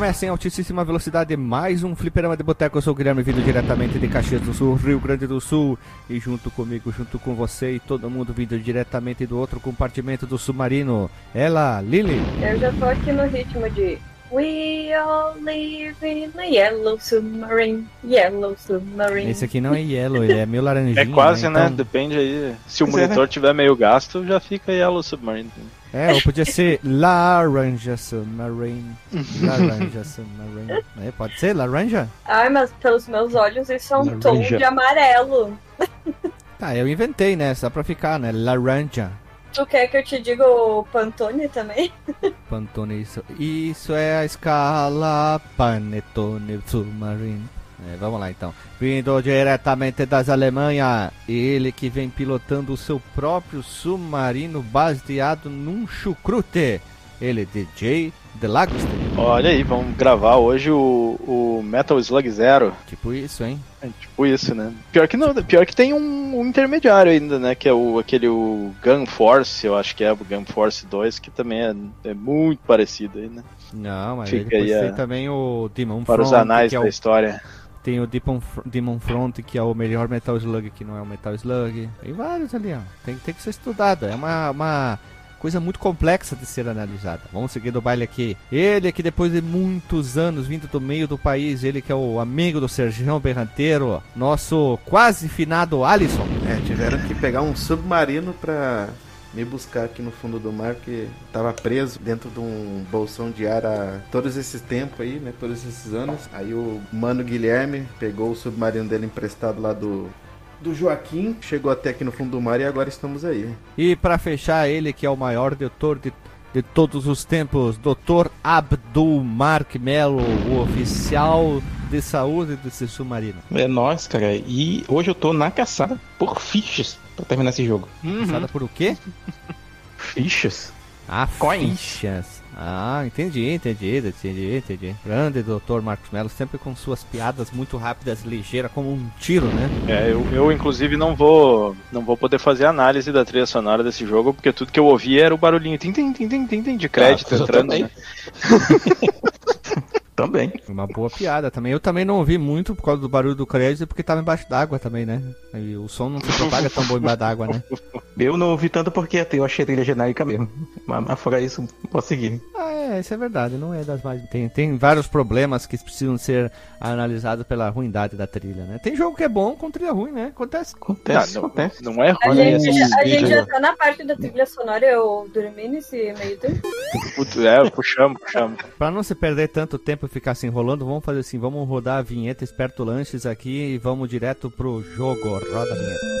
Recomeça em altíssima velocidade mais um Fliperama de Boteco. Eu sou o Guilherme, vindo diretamente de Caxias do Sul, Rio Grande do Sul. E junto comigo, junto com você e todo mundo vindo diretamente do outro compartimento do submarino. Ela, Lily. Eu já tô aqui no ritmo de We all live in a yellow submarine, yellow submarine. Esse aqui não é yellow, ele é meio laranjinha. É quase, né? Então- Depende aí. Se o Pois é, monitor tiver meio gasto, já fica Yellow Submarine. É, ou podia ser Laranja Submarine. Laranja Submarine. É, pode ser laranja? Ai, mas pelos meus olhos isso é um tom Laranja. de amarelo. Tá, eu inventei, né? Só pra ficar, né? Laranja. Tu quer que eu te diga o Pantone também? Pantone, isso, isso é a escala Panetone Submarine. É, vamos lá então. Vindo diretamente das Alemanha, ele que vem pilotando o seu próprio submarino baseado num chucrute. Ele, DJ Delagoste. Olha aí, vamos gravar hoje o, o Metal Slug Zero. Tipo isso, hein? É tipo isso, né? Pior que não, pior que tem um, um intermediário ainda, né? Que é o aquele o Gun Force, eu acho que é o Gun Force 2, que também é, é muito parecido aí, né? Não, mas Fica aí a- também o Demon Para os Front, anais que é da o história. Tem o Demon, Demon Front, que é o melhor Metal Slug, que não é o Metal Slug. Tem vários ali, ó. Tem, tem que ser estudado. É uma, uma coisa muito complexa de ser analisada. Vamos seguir do baile aqui. Ele que depois de muitos anos vindo do meio do país, ele que é o amigo do Sergião Berranteiro, nosso quase finado Alisson. É, tiveram que pegar um submarino pra me buscar aqui no fundo do mar, que tava preso dentro de um bolsão de ar há todos esses tempos aí, né? Todos esses anos. Aí o mano Guilherme pegou o submarino dele emprestado lá do. Do Joaquim, chegou até aqui no fundo do mar e agora estamos aí. E para fechar, ele que é o maior doutor de, de todos os tempos, Dr. Abdul Mark Melo, o oficial de saúde desse submarino. É nóis, cara. E hoje eu tô na caçada por fichas pra terminar esse jogo. Passada por o quê? Fichas? Ah, Coins. fichas. Ah, entendi, entendi, entendi, entendi. Grande Dr. Marcos Melo, sempre com suas piadas muito rápidas, ligeiras, como um tiro, né? É, eu, eu inclusive não vou não vou poder fazer análise da trilha sonora desse jogo, porque tudo que eu ouvi era o barulhinho tim, tim, tim, tim, tim, tim, de crédito Ah, entrando, né? Também. Uma boa piada também. Eu também não ouvi muito por causa do barulho do crédito, porque tava embaixo d'água também, né? E o som não se propaga tão bom embaixo d'água, né? Eu não ouvi tanto porque eu achei a trilha genérica mesmo. Mas, mas fora isso, posso seguir. Ah, é, isso é verdade, não é das mais. Tem, tem vários problemas que precisam ser analisados pela ruindade da trilha, né? Tem jogo que é bom com trilha ruim, né? Acontece. Acontece, não, acontece. não é A ruim gente, já, a gente já tá na parte da trilha sonora, eu dormi nesse meio tempo. É, puxamos, puxamos. Pra não se perder tanto tempo e ficar se enrolando, vamos fazer assim, vamos rodar a vinheta Esperto Lanches aqui e vamos direto pro jogo. Roda a vinheta.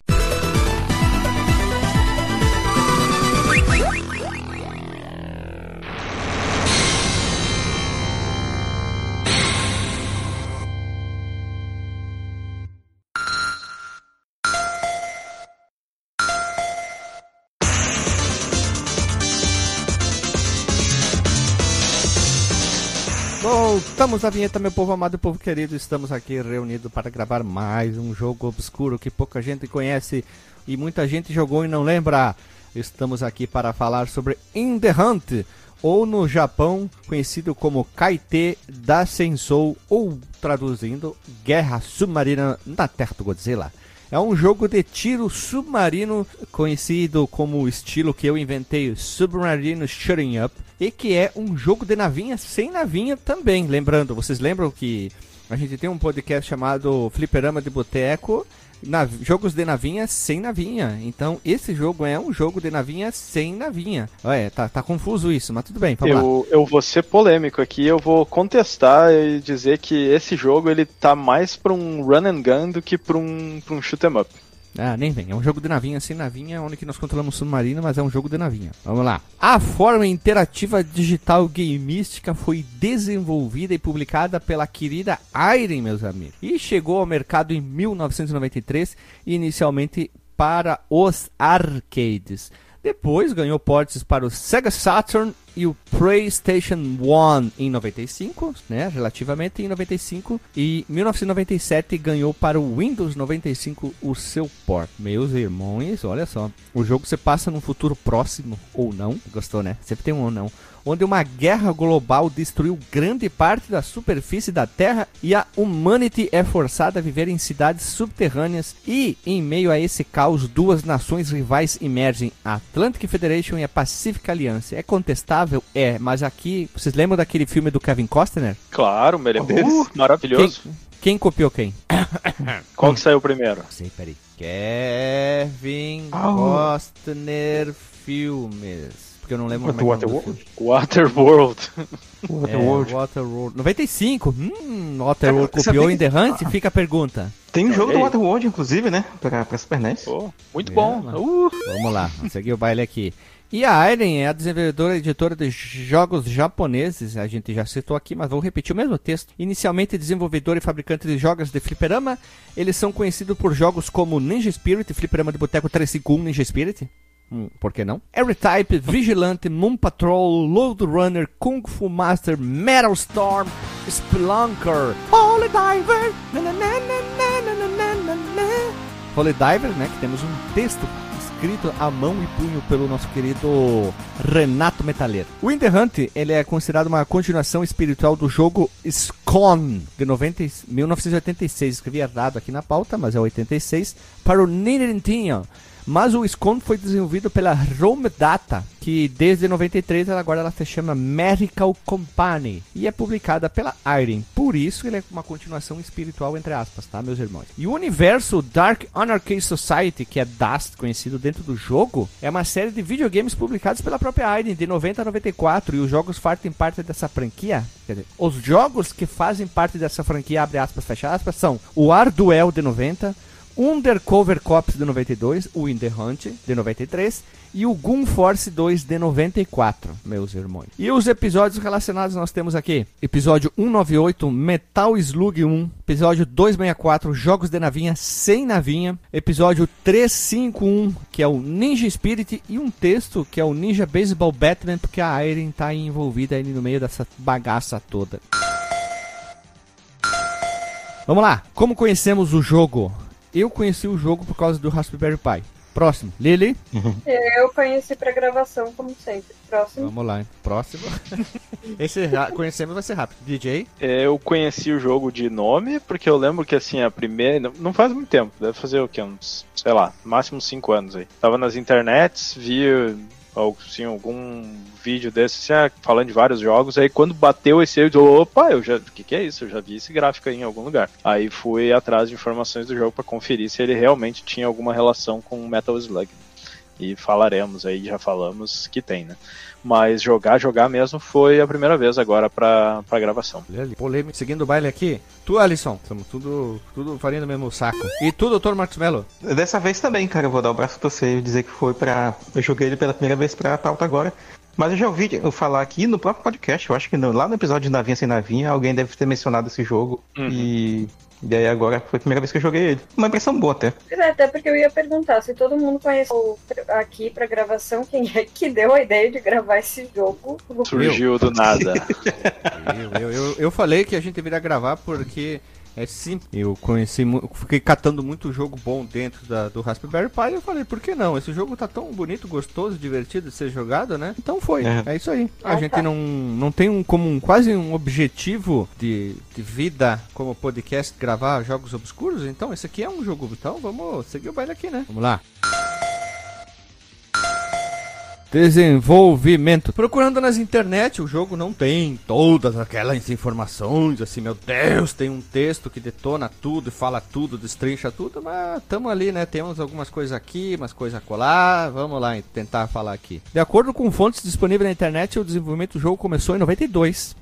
Voltamos à vinheta, meu povo amado e povo querido. Estamos aqui reunidos para gravar mais um jogo obscuro que pouca gente conhece e muita gente jogou e não lembra. Estamos aqui para falar sobre In the Hunt, ou no Japão conhecido como Kaite da Sensou, ou traduzindo Guerra Submarina na Terra do Godzilla. É um jogo de tiro submarino conhecido como o estilo que eu inventei, Submarino Shutting Up, e que é um jogo de navinha sem navinha também. Lembrando, vocês lembram que a gente tem um podcast chamado Fliperama de Boteco, nav- jogos de navinha sem navinha. Então, esse jogo é um jogo de navinha sem navinha. É, tá, tá confuso isso, mas tudo bem. Eu, eu vou ser polêmico aqui, eu vou contestar e dizer que esse jogo ele tá mais pra um run and gun do que pra um, pra um shoot 'em up. Ah, nem vem. É um jogo de navinha sem navinha, onde que nós controlamos submarino, mas é um jogo de navinha. Vamos lá. A forma interativa digital gameística foi desenvolvida e publicada pela querida Iron, meus amigos. E chegou ao mercado em 1993, inicialmente para os arcades. Depois ganhou portes para o Sega Saturn e o PlayStation 1 em 95, né, relativamente em 95 e 1997 ganhou para o Windows 95 o seu port. Meus irmãos, olha só, o jogo se passa num futuro próximo ou não, gostou, né? Sempre tem um ou não onde uma guerra global destruiu grande parte da superfície da Terra e a humanity é forçada a viver em cidades subterrâneas e, em meio a esse caos, duas nações rivais emergem, a Atlantic Federation e a Pacific Alliance. É contestável? É, mas aqui, vocês lembram daquele filme do Kevin Costner? Claro, me lembro. Uh, maravilhoso. Quem, quem copiou quem? Qual que saiu primeiro? Sei, peraí. Kevin Ah. Costner Filmes. Porque eu não lembro Do mais o nome do Waterworld? filme. Waterworld. É, Waterworld. Waterworld. 95? Hum, Waterworld Cara, copiou sabia em The Hunt? Fica a pergunta. Tem um jogo do. Waterworld, inclusive, né? Pra, pra Super NES. Pô, muito É, bom. Uh, Vamos lá, vamos seguir o baile aqui. E a Airen é a desenvolvedora e editora de jogos japoneses, a gente já citou aqui, mas vou repetir o mesmo texto. Inicialmente desenvolvedora e fabricante de jogos de fliperama, eles são conhecidos por jogos como Ninja Spirit, Fliperama de Boteco 351 Ninja Spirit, hum, por que não? Every Type, Vigilante, Moon Patrol, Load Runner, Kung Fu Master, Metal Storm, Splunker, Holy Diver, nananana, Holy Diver, né? Que temos um texto escrito à mão e punho pelo nosso querido Renato Metaleiro. O In The Hunt, ele é considerado uma continuação espiritual do jogo SCON, de 90, e- 1986. Escrevi errado aqui na pauta, mas é 86, para o Nintendo. Mas o SCON foi desenvolvido pela Rome Data, que desde 93 ela agora ela se chama Medical Company e é publicada pela Iron. Por isso ele é uma continuação espiritual entre aspas, tá, meus irmãos? E o universo Dark Anarchy Society, que é Dust, conhecido dentro do jogo, é uma série de videogames publicados pela própria Iron de 90 a 94 e os jogos fazem parte dessa franquia. Quer dizer, os jogos que fazem parte dessa franquia, abre aspas, fecha aspas, são o Arduel de 90, Undercover Cops de 92, o In The Hunt de 93 e o Gun Force 2 de 94, meus irmãos. E os episódios relacionados nós temos aqui: episódio 198, Metal Slug 1, episódio 264, Jogos de Navinha sem navinha, episódio 351, que é o Ninja Spirit, e um texto que é o Ninja Baseball Batman, porque a Iron tá envolvida aí no meio dessa bagaça toda. Vamos lá, como conhecemos o jogo? Eu conheci o jogo por causa do Raspberry Pi. Próximo, Lily. Eu conheci pra gravação, como sempre. Próximo. Vamos lá, hein? próximo. Esse conhecemos vai ser rápido. DJ. Eu conheci o jogo de nome, porque eu lembro que assim, a primeira. não- Não faz muito tempo, deve fazer o quê? Uns, sei lá, máximo 5 anos aí. Tava nas internets, vi assim, algum vídeo desse, assim, ah, falando de vários jogos. Aí quando bateu esse eu disse, opa, eu já. O que, que é isso? Eu já vi esse gráfico aí em algum lugar. Aí fui atrás de informações do jogo pra conferir se ele realmente tinha alguma relação com Metal Slug. E falaremos aí, já falamos que tem, né? Mas jogar, jogar mesmo foi a primeira vez agora pra, pra gravação. Lily. Polêmica. Seguindo o baile aqui. Tu, Alisson. Estamos tudo, tudo farinha do mesmo saco. E tu, Dr. Marcos Mello. Dessa vez também, cara, eu vou dar o braço a torcer e dizer que foi pra. Eu joguei ele pela primeira vez pra pauta agora. Mas eu já ouvi eu falar aqui no próprio podcast, eu acho que no- lá no episódio de Navinha Sem Navinha, alguém deve ter mencionado esse jogo. Uhum. E. E aí agora foi a primeira vez que eu joguei ele. Uma impressão boa até. Pois é, até porque eu ia perguntar se todo mundo conheceu aqui pra gravação quem é que deu a ideia de gravar esse jogo. Surgiu do nada. Eu, eu, eu, eu falei que a gente deveria gravar porque é simples. Eu conheci, fiquei catando muito jogo bom dentro da, do Raspberry Pi e eu falei, por que não? Esse jogo tá tão bonito, gostoso, divertido de ser jogado, né? Então foi, é, É. isso aí. A gente tá. não, não tem um, como um, quase um objetivo de, de vida como podcast gravar jogos obscuros, então esse aqui é um jogo, então vamos seguir o baile aqui, né? Vamos lá. Desenvolvimento. Procurando nas internet, o jogo não tem todas aquelas informações, assim, meu Deus, tem um texto que detona tudo e fala tudo, destrincha tudo, mas tamo ali, né? Temos algumas coisas aqui, umas coisas acolá, vamos lá tentar falar aqui. De acordo com fontes disponíveis na internet, o desenvolvimento do jogo começou em 92.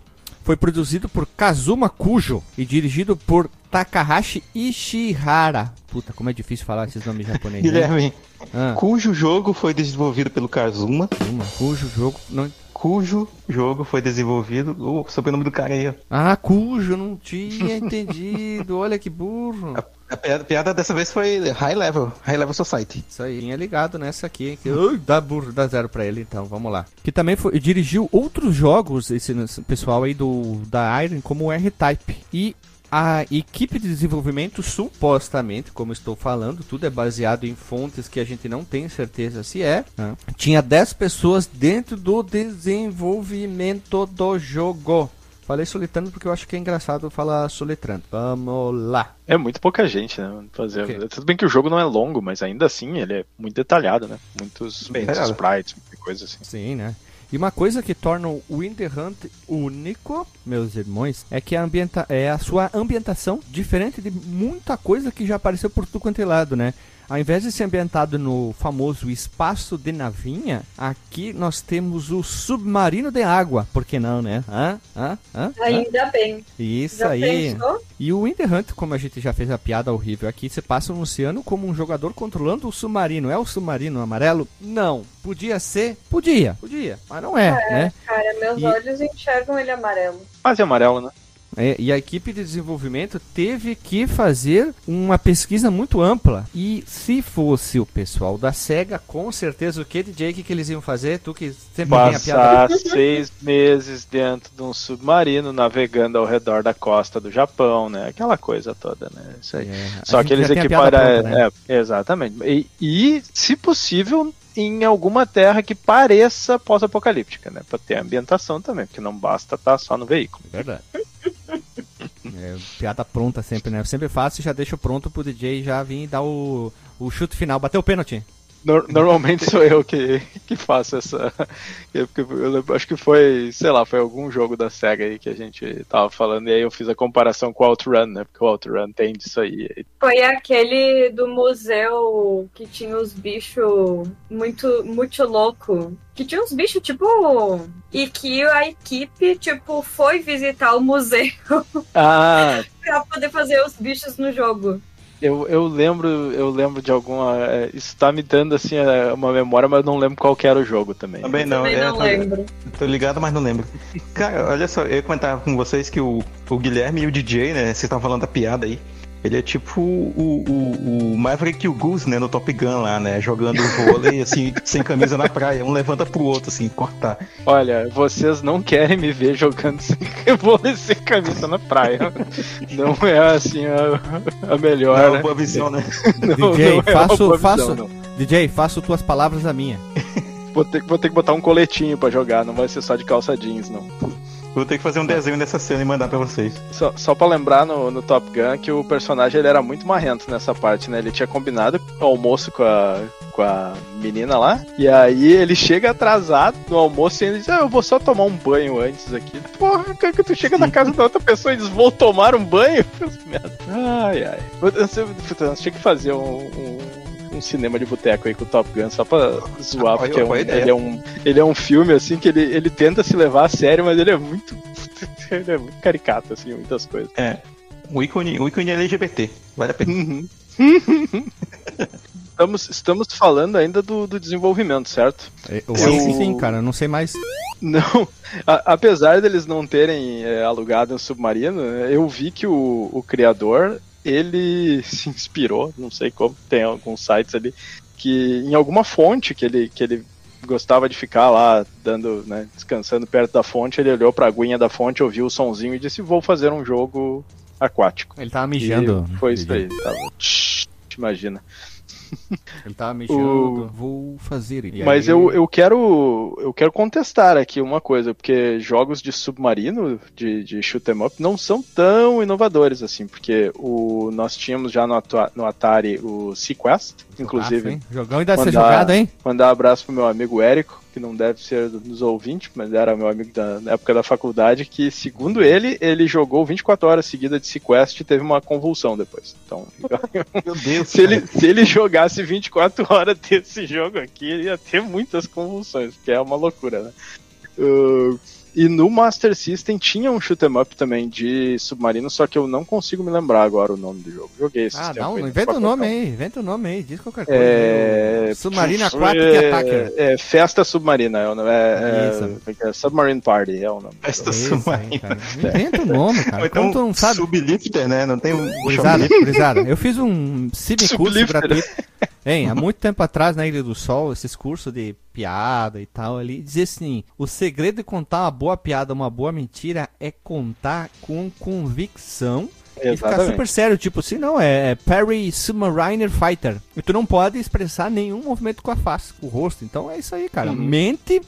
Foi produzido por Kazuma Kujo e dirigido por Takahashi Ishihara. Puta, como é difícil falar esses nomes japoneses. né? Guilherme, Ah, cujo jogo foi desenvolvido pelo Kazuma, Kazuma Kujo, jogo. Não... cujo jogo foi desenvolvido. O sobrenome do cara aí, ó. Ah, Kujo, não tinha entendido. Olha que burro. A piada, a piada dessa vez foi High Level, High Level Society. Isso aí, tinha ligado nessa aqui. Que, Ui, dá burro, dá zero pra ele, então, vamos lá. Que também foi, dirigiu outros jogos, esse, esse pessoal aí do da Iron, como o R-Type. E a equipe de desenvolvimento, supostamente, como estou falando, tudo é baseado em fontes que a gente não tem certeza se é. né? Tinha 10 pessoas dentro do desenvolvimento do jogo. Falei soletrando porque eu acho que é engraçado falar soletrando. Vamos lá. É muito pouca gente, né? Fazer. Ok. Tudo bem que o jogo não é longo, mas ainda assim ele é muito detalhado, né? Muitos, sprites, muita coisa assim. Sim, né? E uma coisa que torna o Winter Hunt único, meus irmãos, é que a, ambienta é a sua ambientação diferente de muita coisa que já apareceu por tudo quanto é lado, né? Ao invés de ser ambientado no famoso espaço de navinha, aqui nós temos o submarino de água. Por que não, né? Hã? Hã? Hã? Hã? Ainda bem. Isso Já aí. pensou? E o Winter Hunt, como a gente já fez a piada horrível aqui, você passa no oceano como um jogador controlando o submarino. É o submarino amarelo? Não. Podia ser? Podia. Podia. Mas não é, né? Cara, meus E- olhos enxergam ele amarelo. Mas é amarelo, né? É, e a equipe de desenvolvimento teve que fazer uma pesquisa muito ampla. E se fosse o pessoal da SEGA, com certeza o que, DJ, que, que eles iam fazer? Tu que sempre tem a piada. Passar seis meses dentro de um submarino navegando ao redor da costa do Japão, né? Aquela coisa toda, né? Isso aí. É, Só que eles pronta, né? é, exatamente. E, e, se possível, em alguma terra que pareça pós-apocalíptica, né? Pra ter ambientação também, porque não basta estar só no veículo. Verdade. É, piada pronta sempre, né? Eu sempre faço e já deixo pronto pro DJ já vir dar o, o chute final. Bateu o pênalti. Nor- normalmente sou eu que, que faço essa. Eu, acho que foi, sei lá, foi algum jogo da SEGA aí que a gente tava falando, e aí eu fiz a comparação com o Outrun, né? Porque o Outrun tem disso aí. Foi aquele do museu que tinha os bichos muito, muito louco. Que tinha uns bichos, tipo. E que a equipe, tipo, foi visitar o museu Ah, pra poder fazer os bichos no jogo. Eu, eu lembro, eu lembro de alguma. é, Isso tá me dando assim é, uma memória, mas eu não lembro qual que era o jogo também. Também não, Também é, não tô- lembro. Tô ligado, mas não lembro. Cara, olha só, eu ia comentar com vocês que o, o Guilherme e o DJ, né? Vocês estavam falando da piada aí. Ele é tipo o, o, o Maverick e o Goose, né? No Top Gun lá, né? Jogando vôlei, assim, sem camisa na praia. Um levanta pro outro, assim, cortar. Olha, vocês não querem me ver jogando sem vôlei sem camisa na praia. Não é assim a, a melhor. Não, boa visão, né? Não, DJ, não é uma faço, boa visão, faço, não. DJ, faço tuas palavras a minha. Vou ter, vou ter que botar um coletinho pra jogar, não vai ser só de calça jeans, não. Vou ter que fazer um desenho dessa cena e mandar pra vocês. Só, só pra lembrar no, no Top Gun que o personagem ele era muito marrento nessa parte, né? Ele tinha combinado o almoço com a, com a menina lá, e aí ele chega atrasado no almoço e ele diz: Ah, eu vou só tomar um banho antes aqui. Porra, cara, que tu chega na casa da outra pessoa e diz: Vou tomar um banho? Ai, ai. Eu, eu, eu, eu tinha que fazer um. um um cinema de boteco aí com o Top Gun só pra zoar, Apoio- porque é um- ele, é um, ele é um filme assim que ele, ele tenta se levar a sério, mas ele é muito. ele é muito caricato, assim, muitas coisas. É. O ícone, o ícone LGBT. Vale a pena. Uhum. estamos, estamos falando ainda do, do desenvolvimento, certo? Eu, Eu- que sim, cara. eu Não sei mais. Não, a- apesar deles não terem é, alugado um submarino, eu vi que o, o criador ele se inspirou, não sei como, tem alguns sites ali, que em alguma fonte que ele, que ele gostava de ficar lá dando, né, descansando perto da fonte, ele olhou pra aguinha da fonte, ouviu o sonzinho e disse: Vou fazer um jogo aquático. Ele tava mijando. E foi isso DJ. aí. Tava... Imagina. Ele tava mijando. Vou fazer. E Mas aí- eu, eu quero eu quero contestar aqui uma coisa, porque jogos de submarino, de, de shoot 'em up, não são tão inovadores assim, porque o, nós tínhamos já no, no Atari o Sequest, inclusive. hein? Jogão ainda ser Mandar- jogado, hein? Mandar um abraço pro meu amigo Érico, que não deve ser dos ouvintes, mas era meu amigo da na época da faculdade, que segundo ele, ele jogou 24 horas seguidas de Sequest e teve uma convulsão depois. Então, Meu Deus. se ele, se ele jogasse 24 horas desse jogo aqui, ele ia ter muitas convulsões, que é uma loucura, né? Uh, E no Master System tinha um shoot 'em up também de submarino, só que eu não consigo me lembrar agora o nome do jogo. Joguei esse Ah, não, aí, inventa o no nome aí, inventa o nome aí, diz qualquer coisa. É... aí, o Submarino Aquatic é... Attacker. É, Festa Submarina é o nome. É, Isso. é, é é? Submarine Party é o nome. Festa submarina. cara. Inventa o nome, cara. Então, Como tu não sabe. sublifter, né? Não tem um Gurizada, gurizada, eu fiz um Sublifter. gratuito. Hein, há muito tempo atrás na Ilha do Sol, esses cursos de piada e tal ali, dizia assim: o segredo de contar uma boa piada, uma boa mentira é contar com convicção e ficar Exatamente. super sério, tipo assim, não, é, é Perry Submariner Fighter. E tu não pode expressar nenhum movimento com a face, com o rosto. Então é isso aí, cara. Uhum. Mente,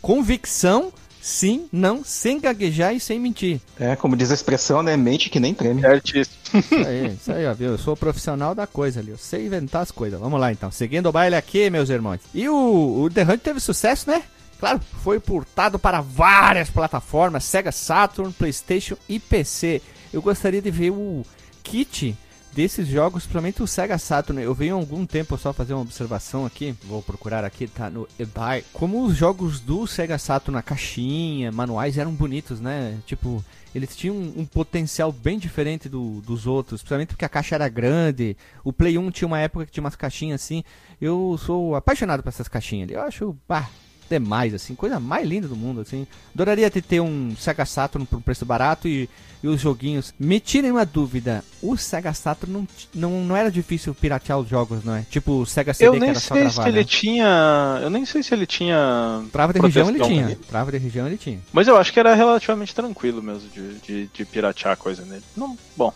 convicção, sim, não, sem gaguejar e sem mentir. É, como diz a expressão, né? Mente que nem treme. Certíssimo. Isso aí, isso aí, ó, viu? Eu sou o profissional da coisa ali, eu sei inventar as coisas. Vamos lá então, seguindo o baile aqui, meus irmãos. E o, o The Hunt teve sucesso, né? Claro, foi portado para várias plataformas, Sega Saturn, PlayStation e PC. Eu gostaria de ver o kit desses jogos, principalmente o Sega Saturn. Eu venho há algum tempo só fazer uma observação aqui, vou procurar aqui, tá no eBay. Como os jogos do Sega Saturn na caixinha, manuais eram bonitos, né? Tipo, eles tinham um, potencial bem diferente do- dos outros, principalmente porque a caixa era grande. O Play 1 tinha uma época que tinha umas caixinhas assim. Eu sou apaixonado por essas caixinhas ali. Eu acho, bah, demais, assim, coisa mais linda do mundo, assim. Adoraria ter, ter um Sega Saturn por um preço barato e, e os joguinhos. Me tirem uma dúvida, o Sega Saturn não, não, não era difícil piratear os jogos, não é? Tipo o Sega CD Eu que nem era só sei gravar, se ele né? tinha. Eu nem sei se ele tinha. Trava de região ele tinha, ali. trava de região ele tinha. Mas eu acho que era relativamente tranquilo mesmo de, de, de piratear a coisa nele. Não, bom,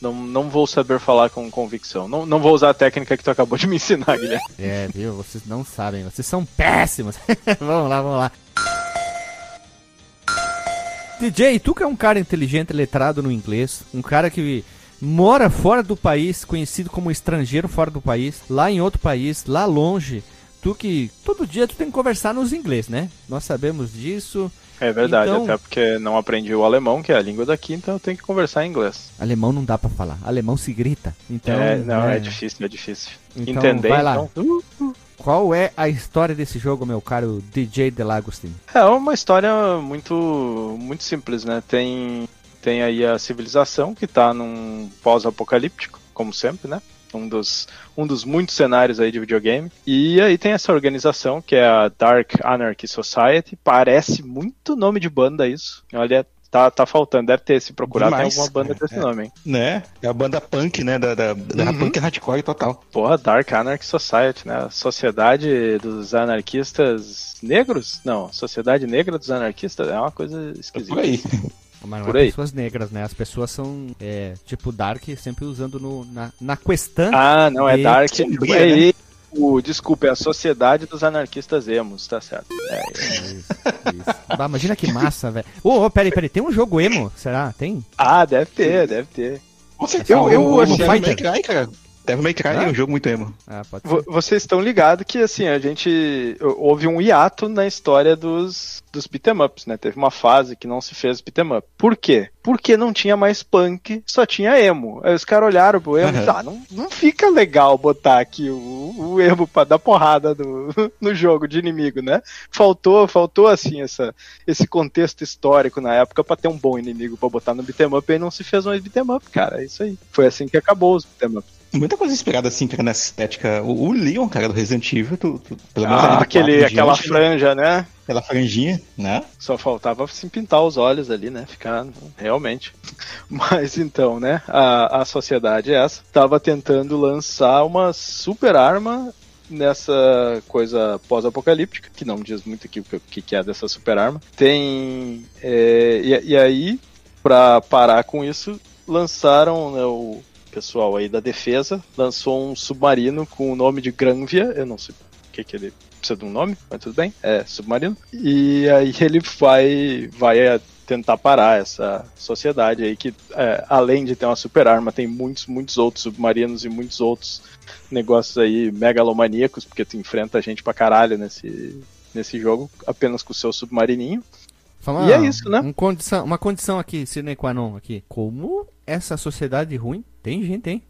não, não vou saber falar com convicção. Não, não vou usar a técnica que tu acabou de me ensinar, Guilherme. É, viu? Vocês não sabem, vocês são péssimos. vamos lá, vamos lá. DJ, tu que é um cara inteligente, letrado no inglês, um cara que mora fora do país, conhecido como estrangeiro fora do país, lá em outro país, lá longe, tu que todo dia tu tem que conversar nos inglês, né? Nós sabemos disso. É verdade, Então- até porque não aprendi o alemão, que é a língua daqui, então eu tenho que conversar em inglês. Alemão não dá pra falar, alemão se grita. Então, é, não, né, é difícil, é difícil. Então, Entender, vai lá. então. Qual é a história desse jogo, meu caro DJ Delagostin? É uma história muito muito simples, né? Tem tem aí a civilização que tá num pós-apocalíptico, como sempre, né? Um dos, um dos muitos cenários aí de videogame. E aí tem essa organização que é a Dark Anarchy Society. Parece muito nome de banda isso. Olha, tá, tá faltando. Deve ter se procurar, Demais, tem alguma banda cara, com esse é. nome, hein? Né? É a banda punk, né? Da, da, da Uhum. punk hardcore total. Porra, Dark Anarchy Society, né? Sociedade dos Anarquistas Negros? Não, Sociedade Negra dos Anarquistas é uma coisa É esquisita. por aí. Mas não Por é aí. pessoas negras, né? As pessoas são, é, tipo, Dark, sempre usando no, na, na questão. Ah, não, é E Dark. sombria, É, né? e- o, desculpa, é a Sociedade dos Anarquistas Emos, tá certo. É, é. Isso, isso. Bah, imagina que massa, velho. Ô, ô, peraí, peraí, tem um jogo emo? Será? Tem? Ah, deve ter, deve ter. Eu, eu, o achei Fighter? Cry, cara. Devil May Cry Hã? é um jogo muito emo. Ah, pode ser. Vo- Vocês estão ligados que, assim, a gente. Houve um hiato na história dos, dos beat'em ups, né? Teve uma fase que não se fez beat'em up. Por quê? Porque não tinha mais punk, só tinha emo. Aí os caras olharam pro emo e falaram, ah, não, não fica legal botar aqui o, o emo pra dar porrada no, no jogo de inimigo, né? Faltou, faltou, assim, essa, esse contexto histórico na época pra ter um bom inimigo pra botar no beat'em up e não se fez mais beat'em up, cara. É isso aí. Foi assim que acabou os beat'em ups. Muita coisa inspirada, assim, cara, nessa estética. O, o Leon, cara, do Resident Evil, tu, tu- pelo menos Ah, aquele, aquela diante, franja, né? Aquela franjinha, né? Só faltava assim pintar os olhos ali, né? Ficar realmente. Mas então, né? A, a sociedade essa estava tentando lançar uma super arma nessa coisa pós-apocalíptica, que não diz muito aqui o que, que que é dessa super arma. Tem. é, e, e aí, pra parar com isso, lançaram né, o pessoal aí da defesa, lançou um submarino com o nome de Granvia, eu não sei o que, que ele precisa de um nome, mas tudo bem, é submarino. E aí ele vai, vai é, tentar parar essa sociedade aí que, é, além de ter uma super arma, tem muitos, muitos outros submarinos e muitos outros negócios aí megalomaníacos, porque tu enfrenta gente pra caralho nesse, nesse jogo, apenas com o seu submarininho. Fala E é isso, né? um condição, uma condição aqui, sine qua non aqui. Como essa sociedade ruim, tem gente, hein?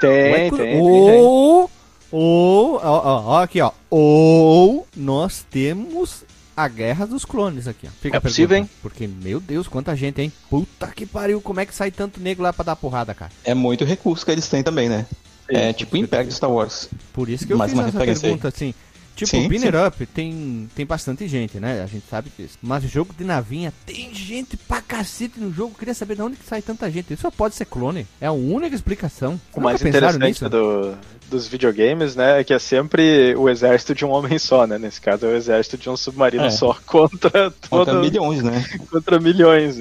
Tem, Ou é tem, ou, ou, ó, ó, ó, aqui, ó. Ou nós temos a guerra dos clones aqui, ó. Fica É possível, pergunta. Porque, meu Deus, quanta gente, hein? Puta que pariu, como é que sai tanto nego lá pra dar porrada, cara? É muito recurso que eles têm também, né? É tipo o Império de Star Wars. Por isso que eu Mais fiz uma essa aí. pergunta, assim. Tipo, Sim, Binner sim. Up tem, tem bastante gente, né? A gente sabe disso. Mas jogo de navinha tem gente pra cacete no jogo. Queria saber de onde que sai tanta gente. Isso só pode ser clone. É a única explicação. O mais interessante nisso? do, dos videogames, né, é que é sempre o exército de um homem só, né? Nesse caso é o exército de um submarino É. só contra Contra milhões, né? contra milhões.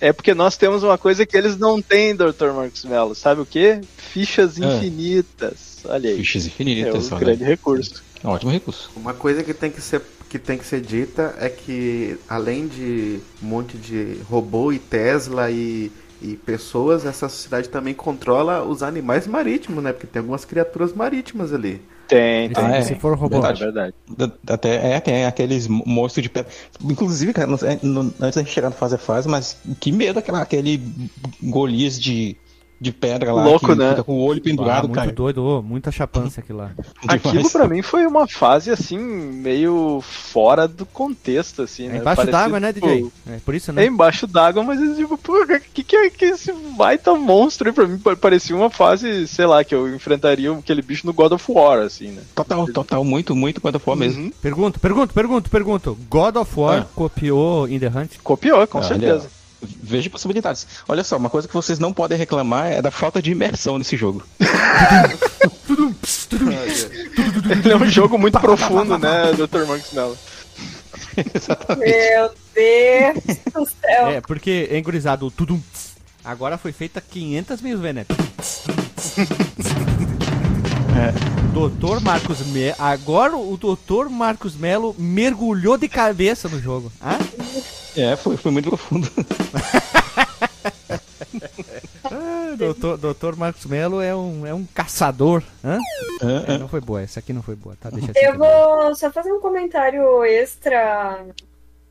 Né? É porque nós temos uma coisa que eles não têm, Dr. Marcos Mello. Sabe o quê? Fichas Ah. infinitas. Olha aí. Fichas É infinitas, um olha. grande recurso. É um ótimo recurso. Uma coisa que tem que ser que tem que ser dita é que além de um monte de robô e Tesla e, e pessoas, essa sociedade também controla os animais marítimos, né? Porque tem algumas criaturas marítimas ali. Tem, tem. se- Ah, é. se for robô. É Verdade. verdade. Da- Até é, tem aqueles mo- monstros de pedra. Inclusive, cara, não não- antes da gente chegar no fase a fase, mas que medo aquela, aquele Golias de, de pedra lá. Louco, que né? Fica com o olho Ah, pendurado, muito cara. doido, ô, muita chapança aquilo lá. Aquilo pra mim foi uma fase assim, meio fora do contexto, assim, É né? embaixo Parecia, d'água, né, DJ? É por isso, É né? embaixo d'água, mas eu tipo, pô, o que, que é que esse baita monstro aí pra mim? Pa- Parecia uma fase, sei lá, que eu enfrentaria aquele bicho no God of War, assim, né? Total, total, muito, muito quando for mesmo. Uhum. Pergunto, pergunto, pergunto, pergunto. God of War Ah. copiou In The Hunt? Copiou, com Olha, certeza. Veja possibilidades. Olha só, uma coisa que vocês não podem reclamar é da falta de imersão nesse jogo. Ele é um jogo muito profundo, né, Dr. Marcos Mello? Meu Deus do céu. É, porque é engurizado o tudum. tss. Agora foi feita 500 mil vezes, né? Doutor Marcos Melo. Agora o Doutor Marcos Melo mergulhou de cabeça no jogo. Hã? É, foi, foi muito profundo. Ah, doutor, doutor Marcos Melo é um, é um caçador. Hã? É, não foi boa, essa aqui não foi boa, tá? Deixa assim. Eu vou só fazer um comentário extra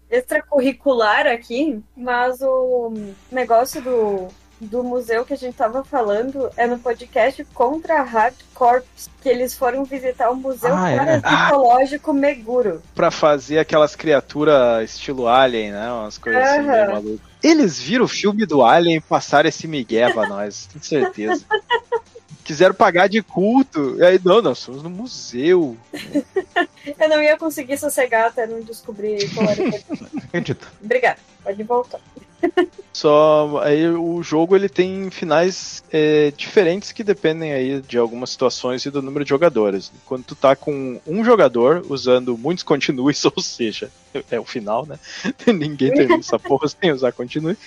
extracurricular aqui, mas o negócio do, do museu que a gente tava falando é no podcast contra a Hard Corps, que eles foram visitar o Museu Ah, é. Parasitológico Meguro. Pra fazer aquelas criaturas estilo Alien, né? Umas coisas assim, meio malucas. Eles viram o filme do Alien e passaram esse migué pra nós, tenho certeza. Quiseram pagar de culto. E aí, não, nós somos no museu. Eu não ia conseguir sossegar até não descobrir qual era o Acredito. Obrigada, pode voltar. Só aí o jogo ele tem finais é, diferentes que dependem aí de algumas situações e do número de jogadores. Quando tu tá com um jogador usando muitos continues, ou seja, é o final, né? Ninguém termina essa porra sem usar continue.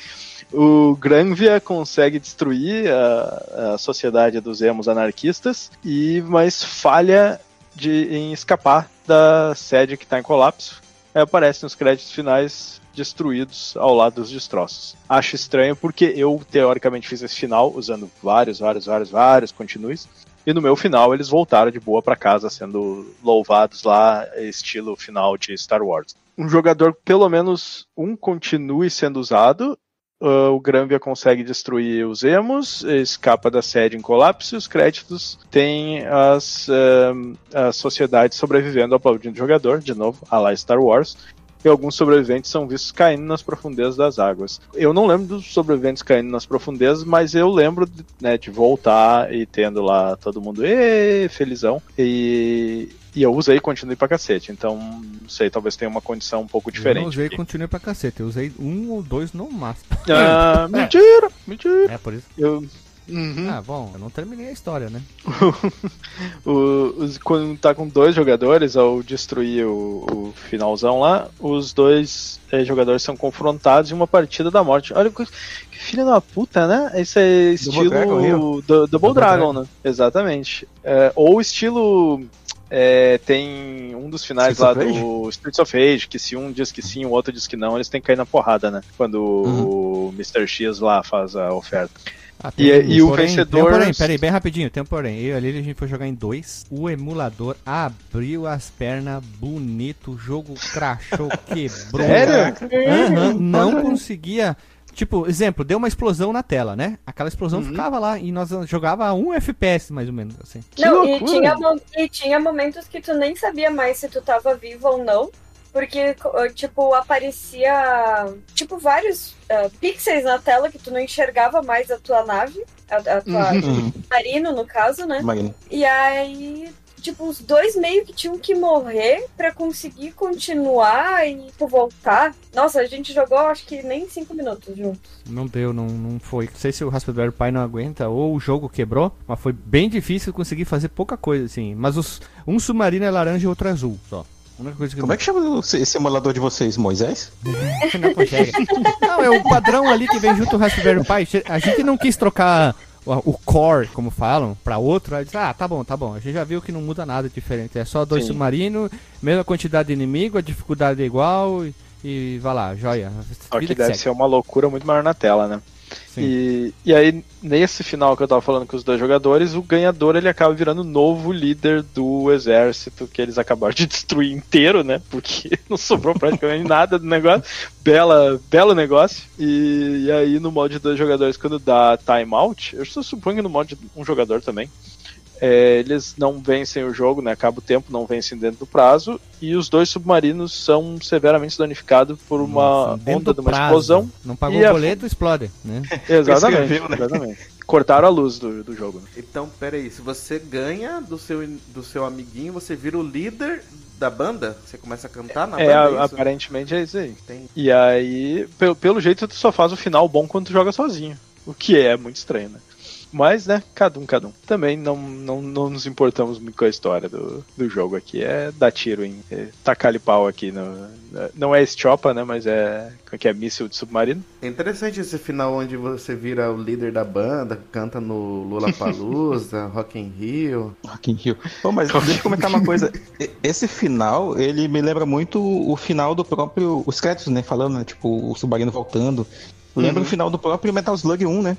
O Granvia consegue destruir a, a sociedade dos emos anarquistas e mas falha de, em escapar da sede que está em colapso. Aí aparece nos créditos finais destruídos ao lado dos destroços. Acho estranho porque eu, teoricamente, fiz esse final usando vários, vários, vários, vários continues. E no meu final eles voltaram de boa para casa sendo louvados lá, estilo final de Star Wars. Um jogador, pelo menos um continue sendo usado. Uh, o Granvia consegue destruir os emos, escapa da sede em colapso e os créditos têm as, um, as sociedades sobrevivendo aplaudindo o jogador, de novo, a lá Star Wars e alguns sobreviventes são vistos caindo nas profundezas das águas. Eu não lembro dos sobreviventes caindo nas profundezas, mas eu lembro de, né, de voltar e tendo lá todo mundo "Ê, felizão. E, e eu usei e continuei pra cacete. Então, não sei, talvez tenha uma condição um pouco Eu não diferente. usei e continuei pra cacete. Eu usei um ou dois no máximo. Ah, mentira, mentira. É por isso. Eu, Uhum. Ah, bom, eu não terminei a história, né? O- os- quando tá com dois jogadores, ao destruir o, o finalzão lá, os dois eh, jogadores são confrontados em uma partida da morte. Olha que, que filho da puta, né? Esse é estilo Dragon, do, Double, Double Dragon, né? Exatamente. É, ou estilo. É, tem um dos finais Streets lá do Streets of Rage, que se um diz que sim, o outro diz que não, eles têm que cair na porrada, né? Quando o Mr. X lá faz a oferta. Ah, E- tem e o porém- vencedor- Tem um porém, peraí, bem rapidinho, tem um porém. Eu e a gente foi jogar em dois. O emulador abriu as pernas bonito, o jogo crashou, quebrou. Sério? Aham, não conseguia. Tipo, exemplo, deu uma explosão na tela, né? Aquela explosão Uhum. ficava lá e nós jogava a 1 FPS mais ou menos, assim. Não, e tinha, e tinha momentos que tu nem sabia mais se tu tava vivo ou não. Porque, co- tipo, aparecia, tipo, vários ah, pixels na tela que tu não enxergava mais a tua nave, a, a tua Uhum. marino, no caso, né? Marina. E aí, tipo, os dois meio que tinham que morrer pra conseguir continuar e tipo, voltar. Nossa, a gente jogou acho que nem cinco minutos juntos. Não deu, não, não foi. Não sei se o Raspberry Pi não aguenta ou o jogo quebrou, mas foi bem difícil conseguir fazer pouca coisa, assim. Mas os, um submarino é laranja e outro é azul, só. Que Como é que chama o- esse emulador de vocês? Moisés? não. Não, é o padrão ali que vem junto com o Raspberry Pi. A gente não quis trocar o, core, como falam, pra outro. Aí disse, ah, tá bom, tá bom. A gente já viu que não muda nada diferente. É só dois submarinos, mesma quantidade de inimigo, a dificuldade é igual e, e vai lá, joia. Só que deve segue. ser uma loucura muito maior na tela, né? E, e aí, nesse final que eu tava falando com os dois jogadores, o ganhador ele acaba virando novo líder do exército que eles acabaram de destruir inteiro, né? Porque não sobrou praticamente nada do negócio. Bela, belo negócio. E, e aí, no modo de dois jogadores, quando dá timeout, eu suponho que no modo de um jogador também. É, eles não vencem o jogo, né? Acaba o tempo, não vencem dentro do prazo. E os dois submarinos são severamente danificados por uma Nossa, onda de uma prazo. explosão. Não pagou E o a- boleto, explode, né? Exatamente, Escreveu, né? exatamente. Cortaram a luz do, do jogo. né? Então, pera aí, se você ganha do seu, do seu amiguinho, você vira o líder da banda? Você começa a cantar na É, banda, a- é isso? aparentemente é isso aí. Tem- E aí, pelo, pelo jeito, tu só faz o final bom quando tu joga sozinho. O que é muito estranho, né? Mas, né, cada um, cada um. Também não, não, não nos importamos muito com a história do, do jogo aqui. É dar tiro em. É, tacar-lhe pau aqui. No, não é Estiopa, né? Mas é. como é Que é míssil de submarino. É interessante esse final onde você vira o líder da banda, canta no Lollapalooza, Rock in Rio. Rock in Rio. Pô, mas deixa eu comentar uma coisa. Esse final, ele me lembra muito o final do próprio. Os créditos, né? Falando, né? Tipo, o submarino voltando. Lembra o final do próprio Metal Slug 1, né?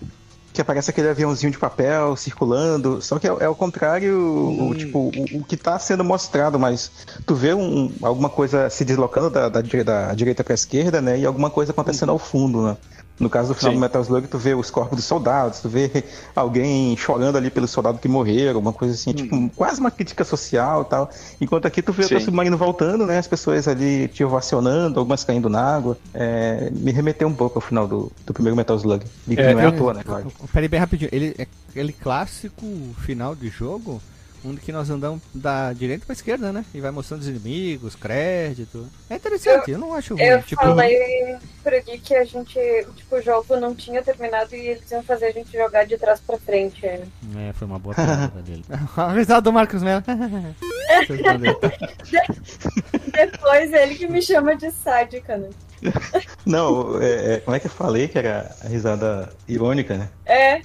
Que aparece aquele aviãozinho de papel circulando. Só que é, é o contrário, o, tipo, o, o que tá sendo mostrado, mas tu vê um, alguma coisa se deslocando da, da, da direita pra esquerda, né? E alguma coisa acontecendo ao fundo, né? No caso do final Sim. do Metal Slug, tu vê os corpos dos soldados, tu vê alguém chorando ali pelos soldados que morreram, uma coisa assim, tipo, quase uma crítica social e tal. Enquanto aqui tu vê o Sim. submarino voltando, né? As pessoas ali te ovacionando, algumas caindo na água. É, me remeteu um pouco ao final do, do primeiro Metal Slug. E que É, não é à eu- toa, né, claro. Peraí, bem rapidinho. Ele é aquele clássico final de jogo onde que nós andamos da direita pra esquerda, né? E vai mostrando os inimigos, crédito. É interessante, eu, não acho ruim. Eu tipo, falei pro Gui que a gente, tipo, o jogo não tinha terminado e eles iam fazer a gente jogar de trás pra frente. É, foi uma boa piada dele. A risada do Marcos Mello. Depois ele que me chama de sádica, né? Não, é, é, como é que eu falei que era a risada irônica, né? É.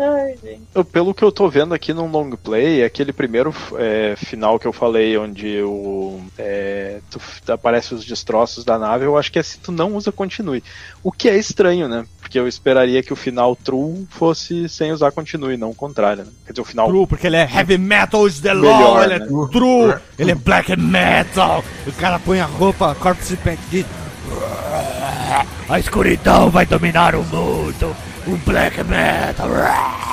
Ai, gente. Pelo que eu tô vendo aqui no long play, é aquele primeiro é, final que eu falei, onde o é, tu, aparece os destroços da nave, eu acho que é se tu não usa continue. O que é estranho, né? Porque eu esperaria que o final true fosse sem usar continue, não o contrário, né? Quer dizer, o final True, porque ele é heavy metal is the Melhor, law, ele é né? true, ele é black metal. O cara põe a roupa, corpse paint de... A escuridão vai dominar o mundo, black metal.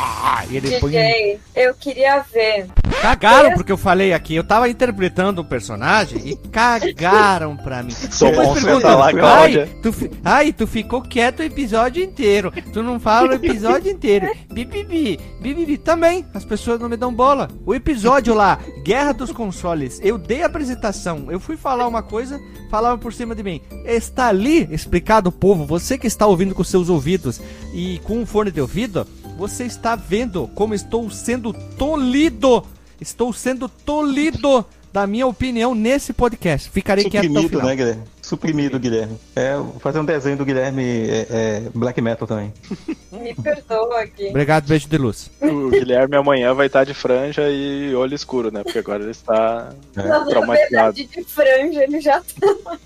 E ele põe... DJ, eu queria ver. Cagaram porque eu falei aqui, eu tava interpretando um personagem e cagaram pra mim. Monstro perguntam, tá lá, Cláudia. ai, tu, ai, tu ficou quieto o episódio inteiro. Tu não fala o episódio inteiro. Bibibi, bibibi. Também, as pessoas não me dão bola. O episódio lá, Guerra dos Consoles, eu dei a apresentação, eu fui falar uma coisa, falavam por cima de mim. Está ali explicado, povo, você que está ouvindo com seus ouvidos e com um fone de ouvido, você está vendo como estou sendo tolido. Estou sendo tolido da minha opinião nesse podcast. Ficarei quieto até o Suprimido, final. né, Guilherme? Suprimido, Guilherme. É, vou fazer um desenho do Guilherme é, é, Black Metal também. Me perdoa aqui. Obrigado, beijo de luz. o Guilherme amanhã vai estar de franja e olho escuro, né? Porque agora ele está É. Na traumatizado. verdade, de franja, ele já tá.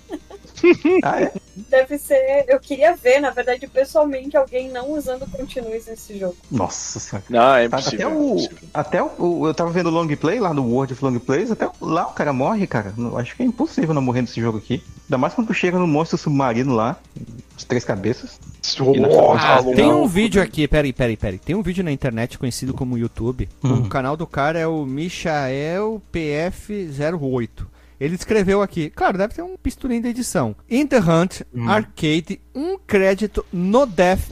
Ah, é? Deve ser. Eu queria ver, na verdade, pessoalmente, alguém não usando continues nesse jogo. Nossa senhora. Não, é Até impossível. é o, até o, o- eu tava vendo o long play lá no World of Long Plays, até o- lá o cara morre, cara. Não- Acho que é impossível não morrer nesse jogo aqui. Ainda mais quando tu chega no monstro submarino lá, de três cabeças. Oh, Ah, tem um vídeo aqui, peraí, peraí, peraí. Tem um vídeo na internet conhecido como YouTube. Uhum. O canal do cara é o Michael PF08. Ele escreveu aqui, claro, deve ter um pisturinho da edição. In the Hunt, Hum. Arcade, um crédito no Death?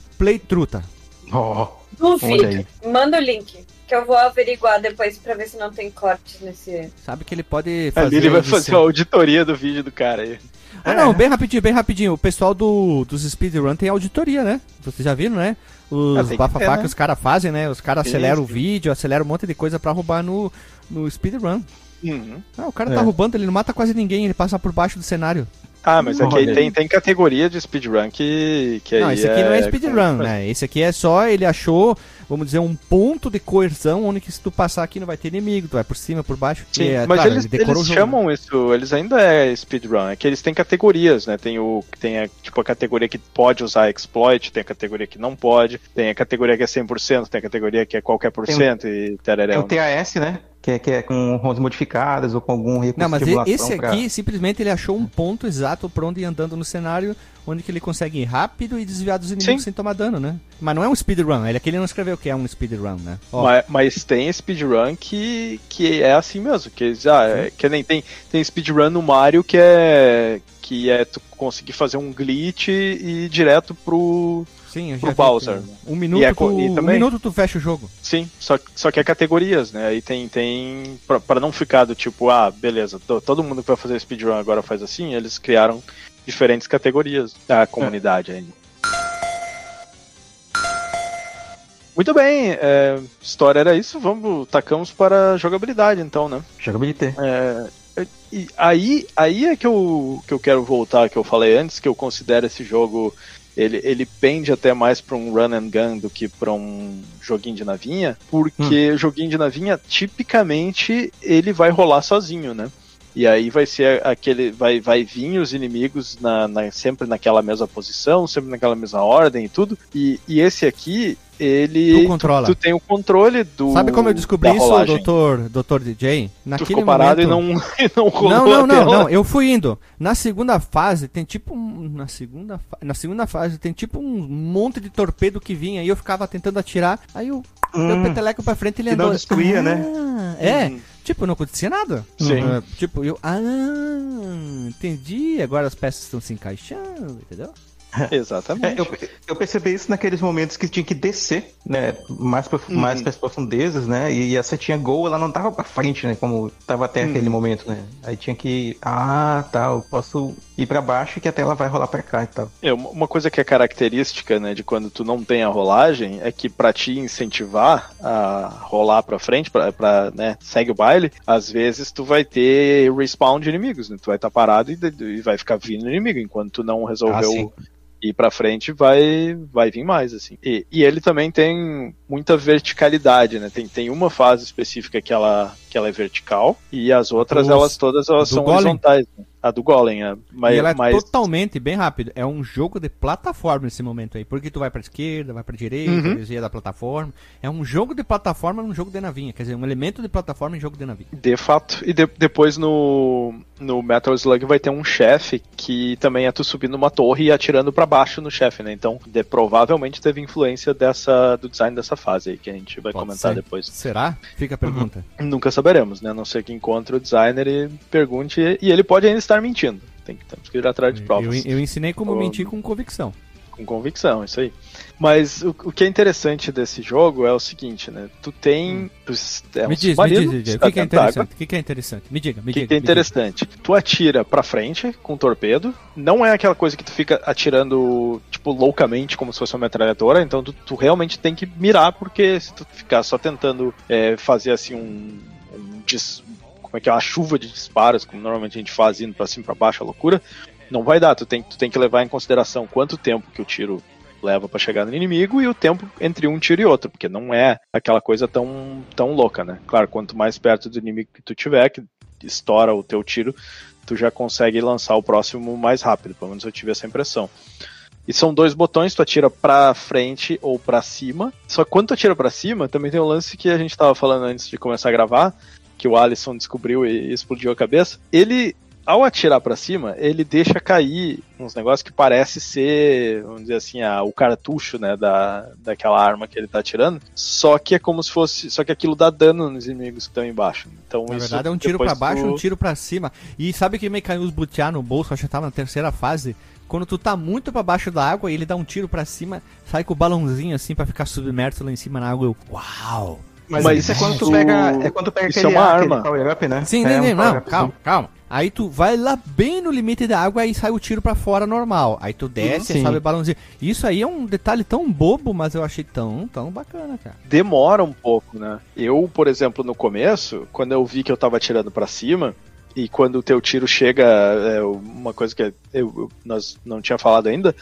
Ó, Duvido. Olha Manda o link. Que eu vou averiguar depois pra ver se não tem cortes nesse. Sabe que ele pode fazer. Ali ele vai edição. fazer uma auditoria do vídeo do cara aí. Ah, não, bem rapidinho, bem rapidinho. O pessoal do, dos speedrun tem auditoria, né? Vocês já viram, né? Ah, Os que bafafá ter, que né? os caras fazem, né? Os caras aceleram o vídeo, aceleram um monte de coisa pra roubar no, no speedrun. Uhum. Ah, o cara É. tá roubando, ele não mata quase ninguém, ele passa por baixo do cenário. Ah, mas aqui Olha. tem, tem categoria de speedrun que, que não, aí esse aqui não é speedrun, né? Esse aqui é só, ele achou, vamos dizer, um ponto de coerção onde que se tu passar aqui não vai ter inimigo, tu vai por cima, por baixo. Sim, E, é, mas claro, eles, ele eles o jogo, né? chamam isso, eles ainda é speedrun, é que eles têm categorias, né? Tem o tem a, tipo a categoria que pode usar exploit, tem a categoria que não pode, tem a categoria que é 100%, tem a categoria que é qualquer por cento e tereré. é o TAS, né? Que é, que é com ROMs modificadas ou com algum recurso Não, mas esse pra- aqui, simplesmente ele achou um ponto exato por onde ir andando no cenário, onde que ele consegue ir rápido e desviar dos inimigos Sim. sem tomar dano, né? Mas não é um speedrun, ele aqui ele não escreveu que é um speedrun, né? Ó, Mas, mas tem speedrun que, que é assim mesmo, que, ah, é, que nem tem, tem speedrun no Mario que é que é tu conseguir fazer um glitch e ir direto pro. Sim, eu já pro Bowser? Um minuto, E é tu, e um também- minuto tu fecha o jogo. Sim, só, só que é categorias, né? Aí tem. tem pra, pra não ficar do tipo, ah, beleza, to- todo mundo que vai fazer speedrun agora faz assim, eles criaram diferentes categorias da comunidade ainda. Muito bem, é, história era isso, vamos, tacamos para a jogabilidade então, né? Jogabilidade. É, e aí, aí é que eu, que eu quero voltar, que eu falei antes, que eu considero esse jogo. Ele, ele pende até mais para um run and gun do que para um joguinho de navinha, porque joguinho de navinha, tipicamente, ele vai rolar sozinho, né? E aí vai ser aquele. Vai, vai vir os inimigos na, na- sempre naquela mesma posição, sempre naquela mesma ordem e tudo. E, e esse aqui, ele. Tu controla. Tu, tem o controle do. Sabe como eu descobri isso, rolagem. doutor, doutor DJ? Tu Naquele ficou parado momento... e não, e não rolou Não, não, não, não. Eu fui indo. Na segunda fase tem tipo um, na segunda fa- na segunda fase tem tipo um monte de torpedo que vinha e eu ficava tentando atirar. Aí eu Hum, peteleco pra frente e ele que não andou. destruía, né? Ah, É, Hum. tipo, não acontecia nada. Sim. Ah, tipo, eu, ah, entendi. Agora as peças estão se encaixando, entendeu? Exatamente. É, eu, eu percebi isso naqueles momentos que tinha que descer, né? Mais, prof... Uhum. mais para as profundezas, né? E a setinha gol, ela não tava pra frente, né? Como tava até Uhum. aquele momento, né? Aí tinha que. Ah, tá, eu posso ir pra baixo que a tela vai rolar pra cá e tal. É, uma coisa que é característica, né, de quando tu não tem a rolagem, é que pra te incentivar a rolar pra frente, pra né, segue o baile, às vezes tu vai ter respawn de inimigos, né? Tu vai estar parado e, e vai ficar vindo inimigo, enquanto tu não Ah, resolveu sim. Ir pra frente, vai, vai vir mais, assim. E, e ele também tem muita verticalidade, né? Tem, tem uma fase específica que ela, que ela é vertical, e as outras, elas todas elas são Golem? horizontais. né? A do Golem, é. Mas, e ela é mas totalmente, bem rápido, é um jogo de plataforma nesse momento aí. Porque tu vai pra esquerda, vai pra direita, Uhum. desvia da plataforma. É um jogo de plataforma num jogo de navinha. Quer dizer, um elemento de plataforma em jogo de navinha. De fato. E de- depois no, no Metal Slug vai ter um chefe que também é tu subir numa torre e atirando pra baixo no chefe, né? Então, de- provavelmente teve influência dessa, do design dessa fase aí, que a gente vai Pode comentar ser. depois. Será? Fica a pergunta. Nunca saberemos, né? A não ser que encontre o designer e pergunte. E ele pode ainda estar mentindo. Tem que, temos que ir atrás de Eu, provas. eu ensinei como mentir com convicção. Com convicção, isso aí. Mas o, o que é interessante desse jogo é o seguinte, né? Tu tem. tu- é um me diz, me diz, DJ, o que, que é interessante? O que, que é interessante? Me diga, me O que, diga. é me diga. interessante? Tu atira pra frente com torpedo. Não é aquela coisa que tu fica atirando, tipo, loucamente, como se fosse uma metralhadora. Então tu, tu realmente tem que mirar, porque se tu ficar só tentando é, fazer assim um. um como é que é? Uma chuva de disparos, como normalmente a gente faz indo pra cima pra baixo, a loucura. Não vai dar. Tu tem, tu tem que levar em consideração quanto tempo que o tiro leva pra chegar no inimigo e o tempo entre um tiro e outro, porque não é aquela coisa tão, tão louca, né? Claro, quanto mais perto do inimigo que tu tiver, que estoura o teu tiro, tu já consegue lançar o próximo mais rápido, pelo menos eu tive essa impressão. E são dois botões, tu atira pra frente ou pra cima. Só que quando tu atira pra cima, também tem um lance que a gente tava falando antes de começar a gravar, que o Alisson descobriu e explodiu a cabeça. Ele ao atirar pra cima, ele deixa cair uns negócios que parece ser, vamos dizer assim, a, o cartucho, né, da, daquela arma que ele tá atirando. Só que é como se fosse, só que aquilo dá dano nos inimigos que estão embaixo. Então Na verdade é um tiro pra baixo, tu- um tiro pra cima. E sabe que me caiu os butiá no bolso, acho que tava na terceira fase. Quando tu tá muito pra baixo da água e ele dá um tiro pra cima, sai com o balãozinho assim pra ficar submerso lá em cima na água. Eu, uau! Mas, Mas isso é quando tu o- pega, é quando tu pega isso aquele, é uma aquele arma. power up, né? Sim, é, nem, nem, um não, up, calma, calma. Aí tu vai lá bem no limite da água e sai o tiro pra fora normal. Aí tu desce, Sim. sabe, o balãozinho. Isso aí é um detalhe tão bobo, mas eu achei tão, tão bacana, cara. demora um pouco, né? Eu, por exemplo, no começo, quando eu vi que eu tava atirando pra cima, e quando o teu tiro chega, é, uma coisa que eu, eu- nós não tinha falado ainda,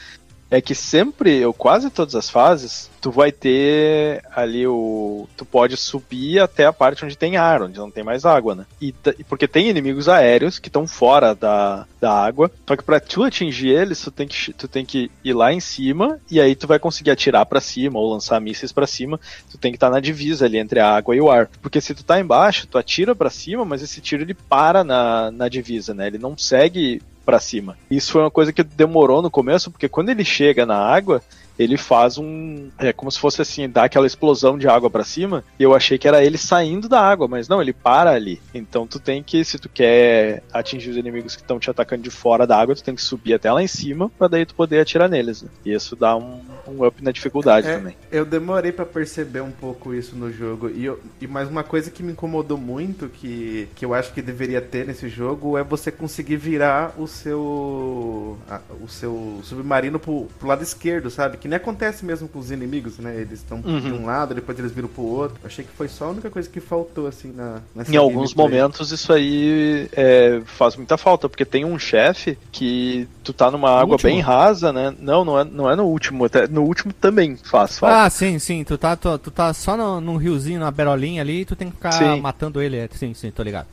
é que sempre, ou quase todas as fases, tu vai ter ali o. Tu pode subir até a parte onde tem ar, onde não tem mais água, né? E, porque tem inimigos aéreos que estão fora da, da água. Só que pra tu atingir eles, tu tem, que, tu tem que ir lá em cima e aí tu vai conseguir atirar pra cima ou lançar mísseis pra cima. Tu tem que estar na divisa ali entre a água e o ar. Porque se tu tá embaixo, tu atira pra cima, mas esse tiro ele para na, na divisa, né? Ele não segue pra cima. Isso foi uma coisa que demorou no começo, porque quando ele chega na água, ele faz um. É como se fosse assim, dá aquela explosão de água pra cima. E eu achei que era ele saindo da água, mas não, ele para ali. Então tu tem que, se tu quer atingir os inimigos que estão te atacando de fora da água, tu tem que subir até lá em cima pra daí tu poder atirar neles. Né? E isso dá um, um up na dificuldade É, também. Eu demorei pra perceber um pouco isso no jogo. E, eu, e mais uma coisa que me incomodou muito, que, que eu acho que deveria ter nesse jogo, é você conseguir virar o seu. a- o seu submarino pro, pro lado esquerdo, sabe? Que nem acontece mesmo com os inimigos, né? Eles estão de Uhum. um lado, depois eles viram pro outro. Achei que foi só a única coisa que faltou, assim, na. nessa Em alguns momentos isso aí é, faz muita falta, porque tem um chefe que tu tá numa água último? bem rasa, né? Não, não é, não é no último, até no último também faz falta. Ah, sim, sim. Tu tá, tu, tu tá só no, num riozinho, na berolinha ali, e tu tem que ficar Sim. matando ele. é, Sim, sim, tô ligado.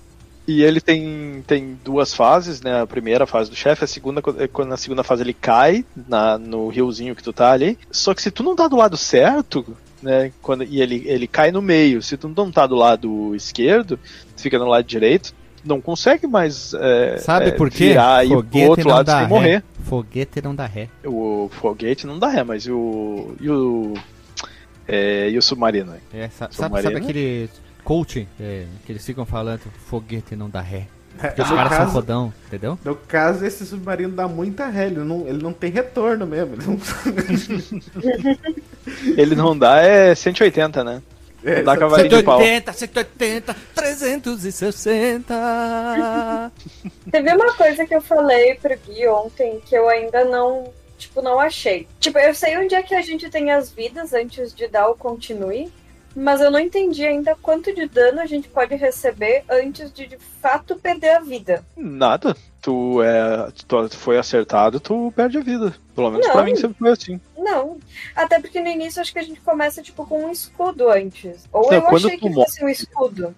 E ele tem, tem duas fases, né? A primeira fase do chefe, a segunda, é quando na segunda fase ele cai na, no riozinho que tu tá ali. Só que se tu não tá do lado certo, né? Quando, e ele, ele cai no meio, se tu não tá do lado esquerdo, tu fica no lado direito, tu não consegue mais é, Sabe é, por quê? virar e ir pro outro lado sem ré. morrer. Foguete não dá ré. O foguete não dá ré, mas e o. E o. É, e o submarino? É, sa- sabe, Submarino? sabe aquele coaching é, que eles ficam falando foguete não dá ré? Porque os caras são fodão, entendeu? No caso, esse submarino dá muita ré, ele não, ele não tem retorno mesmo. Ele não... Ele não dá é 180, né? É, Dá cavalinho de pau. 180, 180, 360. Teve uma coisa que eu falei pro Gui ontem que eu ainda não, tipo, não achei. Tipo, eu sei onde é que a gente tem as vidas antes de dar o continue, mas eu não entendi ainda quanto de dano a gente pode receber antes de de fato perder a vida. Nada. Tu, é, tu foi acertado, tu perde a vida. Pelo menos Não. pra mim sempre foi assim. Não. Até porque no início acho que a gente começa, tipo, com um escudo antes. Ou Não, eu achei que morre- fosse um escudo.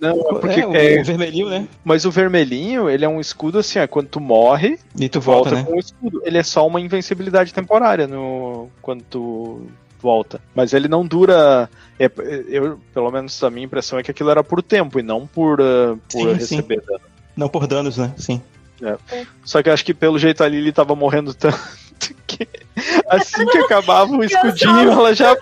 Não, é porque é, o, é, o vermelhinho, né? mas o vermelhinho, ele é um escudo assim, é quando tu morre, E tu volta, volta, né? com o escudo. Ele é só uma invencibilidade temporária no quando tu volta. Mas ele não dura. é, eu, pelo menos a minha impressão é que aquilo era por tempo e não por, ah, por Sim, sim. receber dano. Não por danos, né? Sim. Só que eu acho que pelo jeito ali ele tava morrendo tanto que assim que acabava o escudinho, ela já.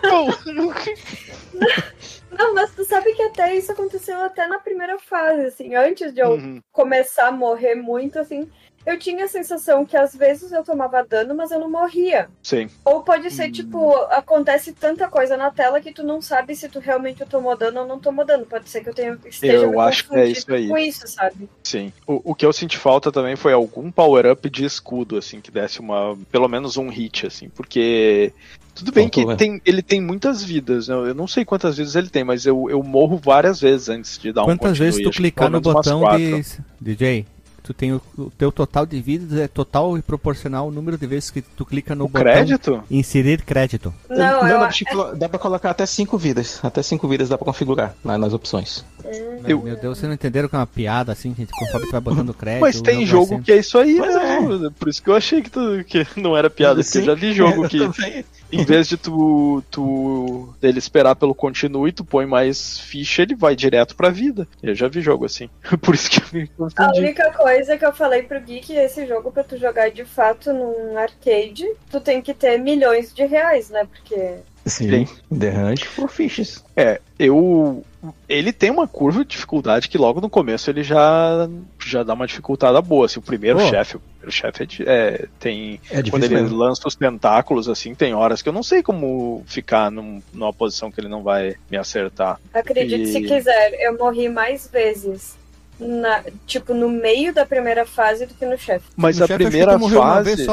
Não, mas tu sabe que até isso aconteceu até na primeira fase, assim. Antes de eu Uhum. começar a morrer muito, assim, eu tinha a sensação que às vezes eu tomava dano, mas eu não morria. Sim. Ou pode ser, Hum. tipo, acontece tanta coisa na tela que tu não sabe se tu realmente tomou dano ou não tomou dano. Pode ser que eu tenha, esteja Eu me acho que é isso aí. com isso, sabe? Sim. O, o que eu senti falta também foi algum power-up de escudo, assim, que desse uma. pelo menos um hit, assim, porque. Tudo bem que tem, ele tem muitas vidas, né? eu não sei quantas vezes ele tem, mas eu, eu morro várias vezes antes de dar um Quantas vezes tu clicar no botão de. DJ, tu tem o, o teu total de vidas é total e proporcional ao número de vezes que tu clica no O botão crédito? inserir crédito. Não, eu, dá, pra dá pra colocar até 5 vidas. Até 5 vidas dá pra configurar lá nas opções. Meu, Eu- meu Deus, vocês não entenderam que é uma piada assim, que conforme tu vai botando crédito. Mas tem jogo sendo- que é isso aí, né? Por isso que eu achei que, tu, que não era piada, porque eu já vi jogo que também. em vez de tu, tu dele esperar pelo continue, tu põe mais ficha, ele vai direto pra vida. Eu já vi jogo assim. Por isso que eu me A confundi. única coisa que eu falei pro Gui que esse jogo, pra tu jogar de fato num arcade, tu tem que ter milhões de reais, né? Porque. Sim, The Hunt for Fishes. É, eu. Ele tem uma curva de dificuldade que logo no começo ele já, já dá uma dificultada boa. Assim, o primeiro Pô. chefe, o primeiro chefe é, de- é, tem. É Quando ele mesmo. lança os tentáculos, assim, tem horas que eu não sei como ficar num- numa posição que ele não vai me acertar. Acredite E- se quiser, eu morri mais vezes. Na, tipo, no meio da primeira fase do que no chefe. Mas No a primeira fase.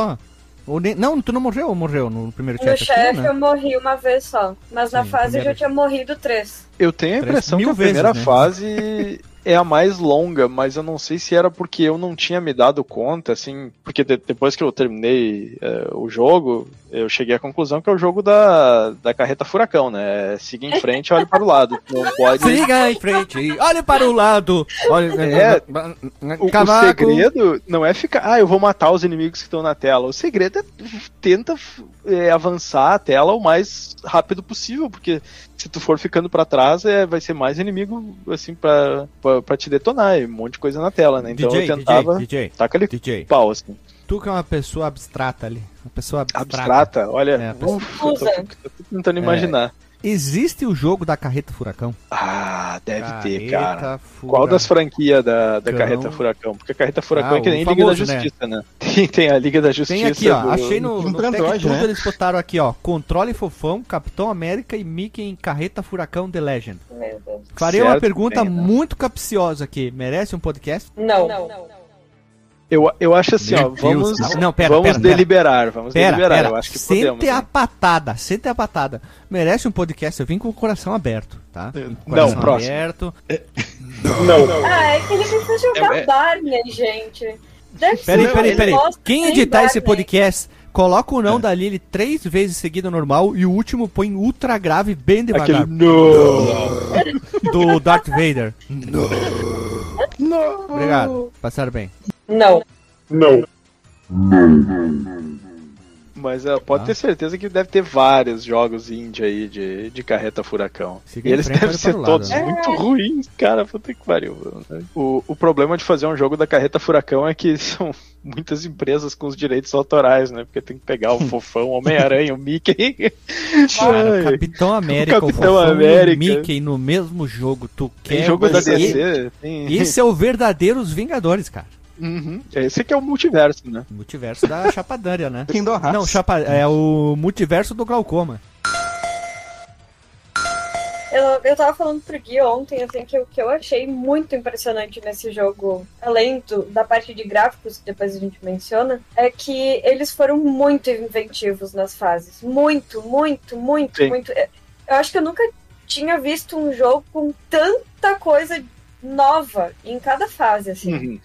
Ou nem- Não, tu não morreu ou morreu no primeiro No chefe? Que chefe né? eu morri uma vez só. Mas na Sim, fase eu já tinha morrido três. Eu tenho a Três impressão que a primeira vezes, né? fase é a mais longa, mas eu não sei se era porque eu não tinha me dado conta, assim, porque de- depois que eu terminei é, o jogo, eu cheguei à conclusão que é o jogo da, da carreta furacão, né? É, Siga em frente, olhe para o lado. Não pode. Siga em frente, olhe para o lado. Olha, É, O, o Cavaco. segredo não é ficar, ah, eu vou matar os inimigos que estão na tela. O segredo é tenta é, avançar a tela o mais rápido possível, porque se tu for ficando pra trás, é, vai ser mais inimigo assim pra te detonar, e um monte de coisa na tela, né? Então DJ, eu tentava DJ, DJ, taca ali DJ. pau assim. Tu que é uma pessoa abstrata ali. Uma pessoa abstrata. Abstrata, olha, É, uf, eu tô, eu tô tentando imaginar. Existe o jogo da carreta furacão? Ah, deve ter, Carreta cara. Furacão. Qual das franquias da, da. Carreta Furacão? Porque a Carreta Furacão Ah, é que nem famoso, Liga da né? Justiça, né? Tem, tem a Liga da Justiça. Tem aqui, ó. do- Achei no, no Tech Android, né? eles botaram aqui, ó. Controle Fofão, Capitão América e Mickey em Carreta Furacão The Legend. Meu Deus. Farei uma Certo, pergunta bem, né? muito capciosa aqui. Merece um podcast? Não. Eu, eu acho assim, Meu ó, vamos, Deus. Não, pera, vamos pera, pera. deliberar, vamos Pera, deliberar, pera. eu acho que sente podemos. a né? patada, sente a patada. Merece um podcast. Eu vim com o coração aberto, tá? Não, Coração próximo. aberto. Ah, é que ele fez jogar É, é- Barney, gente. Deve Peraí, ser peraí, peraí. Quem editar esse podcast, coloca o não da Lily três vezes seguido normal e o último põe ultra grave bem devagar. Aquele no. Do Darth Vader. Não. Obrigado. Passaram bem. Não. Mas uh, pode Tá. ter certeza que deve ter vários jogos indie aí de, de carreta furacão. Siga e eles frente, devem ser o todos lado. muito ruins, cara. Puta que pariu. né? O, o problema de fazer um jogo da carreta furacão é que são muitas empresas com os direitos autorais, né? Porque tem que pegar o fofão, o Homem-Aranha, o Mickey. Cara, Capitão América, o, Capitão Fofão América. e o Mickey no mesmo jogo. Tu tem quer jogo da DC. Tem... Esse é o verdadeiro Os Vingadores, cara. Uhum. Esse aqui é o multiverso, né? Multiverso da Chapadânia, né? Hearts. Não, chapa, é o multiverso do glaucoma. Eu, eu tava falando pro Gui ontem, assim, que o que eu achei muito impressionante nesse jogo, além do- da parte de gráficos, que depois a gente menciona, é que eles foram muito inventivos nas fases. Muito, muito, muito, Sim. muito. Eu acho que eu nunca tinha visto um jogo com tanta coisa nova em cada fase, assim. Uhum.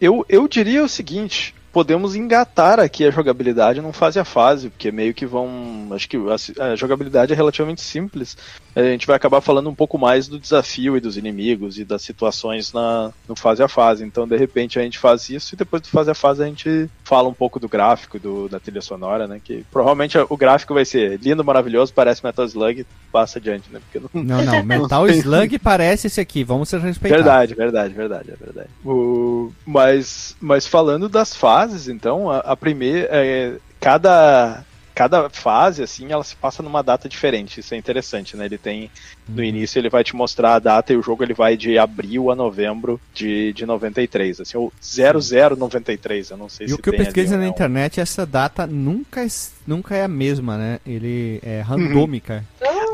Eu, eu diria o seguinte: podemos engatar aqui a jogabilidade num fase a fase, porque meio que vão. Acho que a, a jogabilidade é relativamente simples. A gente vai acabar falando um pouco mais do desafio e dos inimigos e das situações na, no fase a fase. Então, de repente, a gente faz isso e depois do fase a fase a gente fala um pouco do gráfico, do, da trilha sonora, né? Que provavelmente o gráfico vai ser lindo, maravilhoso, parece Metal Slug, passa adiante, né? Porque não, Não, não. Metal Slug parece esse aqui. Vamos ser respeitados. Verdade, verdade, verdade, é verdade. O, mas, mas falando das fases, então, a, a primeira. é, cada, cada fase, assim, ela se passa numa data diferente. Isso é interessante, né? Ele tem. No início ele vai te mostrar a data e o jogo ele vai de abril a novembro de, de 93, assim, ou 0093, eu não sei E se o que eu tem ali pesquisei ou na internet, essa data nunca é, nunca é a mesma, né? Ele é randômica.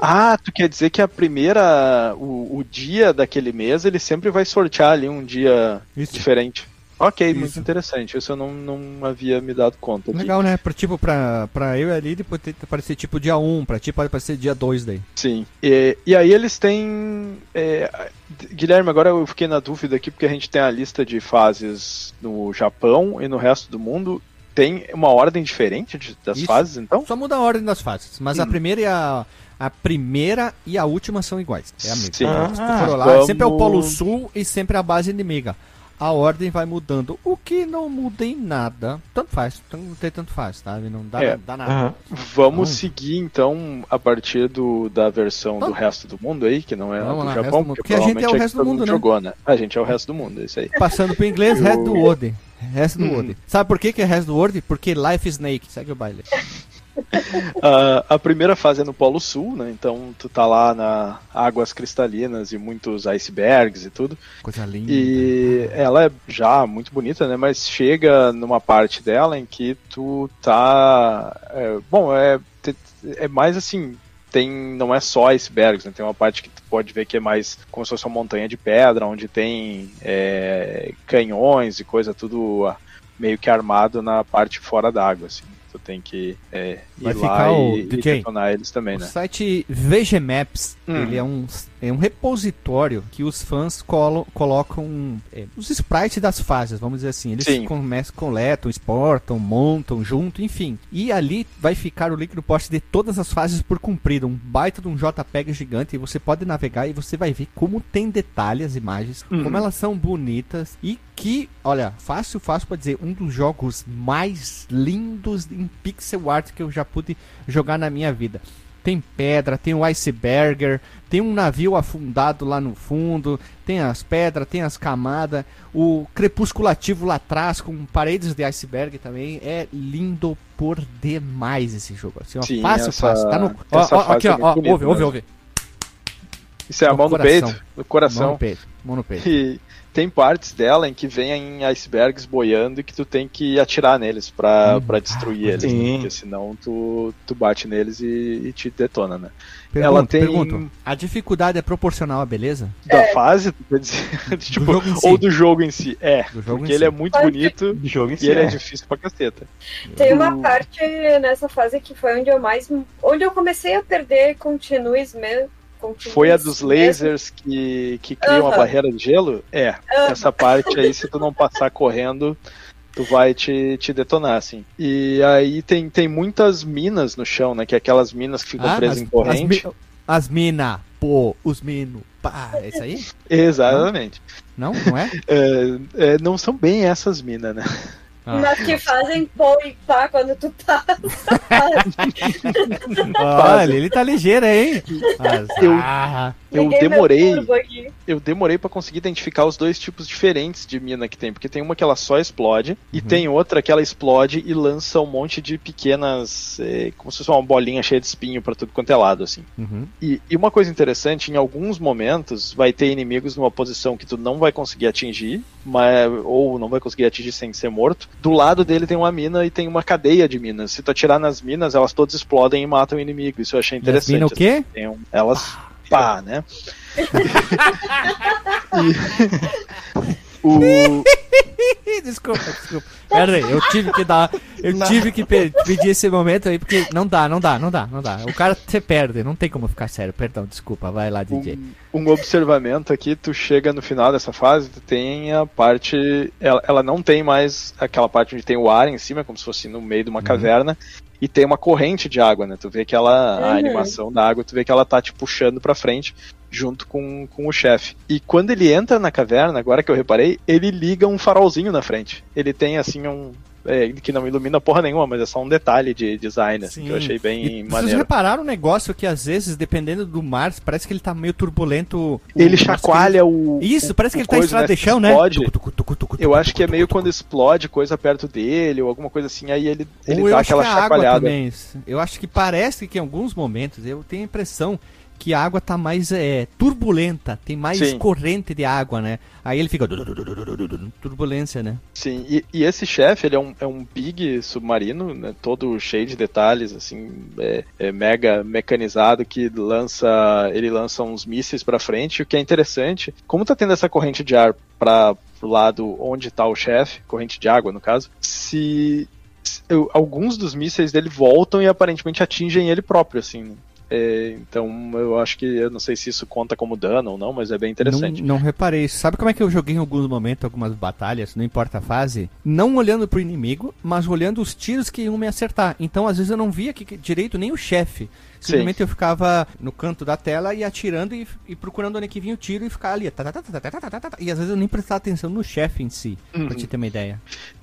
Ah, tu quer dizer que a primeira. O, o dia daquele mês ele sempre vai sortear ali um dia Isso. diferente. Ok, muito Isso. interessante. Isso eu não, não havia me dado conta. aqui. Legal, né? Pra, tipo, pra, pra eu e ali, depois ter aparecer tipo dia 1, pra ti pode aparecer dia 2 daí. Sim. E, e aí eles têm. é, Guilherme, agora eu fiquei na dúvida aqui, porque a gente tem a lista de fases no Japão e no resto do mundo. tem uma ordem diferente de, das Isso. fases, então? Só muda a ordem das fases, mas a Hum. primeira e a a primeira e a última são iguais. É a mesma. Sim. Ah, lá, vamos- sempre é o Polo Sul e sempre a base inimiga. A ordem vai mudando. O que não muda em nada. Tanto faz. Não tem tanto faz, tá? Não dá, É. dá nada. Aham. Vamos Hum. seguir então a partir do, da versão do resto do mundo aí, que não é a Vamos do lá, Japão, do porque, Porque a gente é o provavelmente resto do mundo, né? jogou, né? A gente é o resto do mundo, é isso aí. Passando pro inglês, resto do Word. Resto do Hum. Word. Sabe por que, que é resto do Word? Porque Life Snake. Segue o baile. Ah, a primeira fase é no Polo Sul, né? Então tu tá lá na águas cristalinas e muitos icebergs e tudo. Coisa linda. E ela é já muito bonita, né? Mas chega numa parte dela em que tu tá. é, bom, é, é mais assim. Tem, não é só icebergs, né? Tem uma parte que tu pode ver que é mais como se fosse uma montanha de pedra, onde tem é, canhões e coisa tudo ah, meio que armado na parte fora d'água, assim. Tu tem que é, Vai lá ficar o e, e DJ. detonar eles também, O né? site VG Maps, Hum. ele é um, é um repositório que os fãs colo- colocam é, os sprites das fases, vamos dizer assim. Eles começam, coletam, exportam, montam junto, enfim. E ali vai ficar o link no post de todas as fases por cumprido, um baita de um JPEG gigante, e você pode navegar e você vai ver como tem detalhe as imagens, Uhum. como elas são bonitas e que, olha, fácil, fácil pra dizer, um dos jogos mais lindos em pixel art que eu já pude jogar na minha vida. Tem pedra, tem o iceberger, tem um navio afundado lá no fundo, tem as pedras, tem as camadas, o crepusculativo lá atrás com paredes de iceberg também. É lindo por demais esse jogo. Assim, ó, Sim, fácil, essa- fácil. Tá no... ó, ó, aqui, é ó, ó, ouve, ouve, mesmo. ouve. Isso é a mão no peito, no Mão coração. no peito, mão no peito. E tem partes dela em que vem icebergs boiando e que tu tem que atirar neles pra, Hum. pra destruir eles, né? Porque senão tu, tu bate neles e, e te detona, né? Pergunto, Ela tem- pergunto, a dificuldade é proporcional à beleza? Da fase, tu quer dizer, tipo, em si. ou do jogo em si. É, Do porque em ele si. é muito bonito Do jogo em e si. ele é é. difícil pra caceta. Tem uma Do- parte nessa fase que foi onde eu mais. onde eu comecei a perder continues mesmo. Foi a dos lasers que, que criam a Aham. barreira de gelo? É, Aham. essa parte aí, se tu não passar correndo, tu vai te, te detonar, assim. E aí tem, tem muitas minas no chão, né? Que é aquelas minas que ficam presas as, em corrente. As, mi- as mina, pô, os mino, pá, é isso aí? Exatamente. Não, não é? É, é, não são bem essas minas, né? Ah. Mas que fazem pô e pá quando tu tá. Olha, ele tá ligeiro, hein? Azar. Eu demorei. Eu demorei pra conseguir identificar os dois tipos diferentes de mina que tem, porque tem uma que ela só explode e Uhum. tem outra que ela explode e lança um monte de pequenas, é, como se fosse uma bolinha cheia de espinho pra tudo quanto é lado, assim. Uhum. E, e uma coisa interessante, em alguns momentos vai ter inimigos numa posição que tu não vai conseguir atingir, mas, ou não vai conseguir atingir sem ser morto. Do lado dele tem uma mina e tem uma cadeia de minas. Se tu atirar nas minas, elas todas explodem e matam o inimigo. Isso eu achei E as interessante. mina o quê? Tem um- elas pá, né? E- o, Desculpa, desculpa. Pera aí, eu tive que dar. Eu tive que pe- pedir esse momento aí, porque não dá, não dá, não dá, não dá. O cara se perde, não tem como ficar sério. Perdão, desculpa, vai lá, DJ. um, um observamento aqui, tu chega no final dessa fase, tu tem a parte. Ela, ela não tem mais aquela parte onde tem o ar em cima, como se fosse no meio de uma caverna. E tem uma corrente de água, né? Tu vê que ela. A Uhum. animação da água, tu vê que ela tá te puxando pra frente junto com, com o chefe. E quando ele entra na caverna, agora que eu reparei, ele liga um farolzinho na frente. Ele tem assim um. É, que não ilumina porra nenhuma, mas é só um detalhe de design, assim, que eu achei bem E vocês maneiro. repararam um negócio que às vezes, dependendo do mar, parece que ele tá meio turbulento. o- Ele o- chacoalha o. Isso, o- parece que o ele tá em coisa, estrada né? de chão, né? Explode. Eu acho que é meio quando explode coisa perto dele, ou alguma coisa assim, aí ele, ele Ou dá acho aquela que a água chacoalhada. também. Eu acho que parece que em alguns momentos eu tenho a impressão que a água tá mais é, turbulenta, tem mais Sim. corrente de água, né? Aí ele fica turbulência, né? Sim, e, e esse chefe, ele é um, é um big submarino, né, todo cheio de detalhes, assim, é, é mega mecanizado, que lança, ele lança uns mísseis pra frente, o que é interessante, como tá tendo essa corrente de ar para pro lado onde tá o chefe, corrente de água no caso, se, se- eu- alguns dos mísseis dele voltam e aparentemente atingem ele próprio, assim, né? É, então eu acho que eu não sei se isso conta como dano ou não, mas é bem interessante. Não, não reparei. Sabe como é que eu joguei em alguns momentos, algumas batalhas, não importa a fase? Não olhando pro inimigo, mas olhando os tiros que iam me acertar. Então às vezes eu não via que, direito nem o chefe. Simplesmente Sim. eu ficava no canto da tela e atirando e, e procurando onde é que vinha o tiro e ficar ali. Tá, tá, tá, e às vezes eu nem prestava atenção no chefe em si, uhum. pra te ter uma ideia.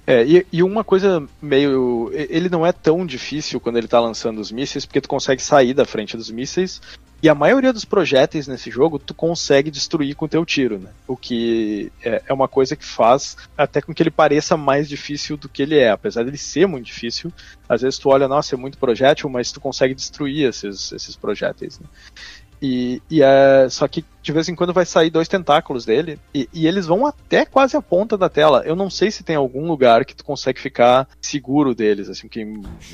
É, e, e, uma coisa meio. Ele não é tão difícil quando ele tá lançando os mísseis, porque tu consegue sair da frente dos mísseis. E a maioria dos projéteis nesse jogo tu consegue destruir com teu tiro, né? O que é, é uma coisa que faz até com que ele pareça mais difícil do que ele é. Apesar dele ser muito difícil, às vezes tu olha, nossa, é muito projétil, mas tu consegue destruir esses, esses projéteis. Né? E, e é, só que de vez em quando vai sair dois tentáculos dele e, e, eles vão até quase a ponta da tela. Eu não sei se tem algum lugar que tu consegue ficar seguro deles, assim, que,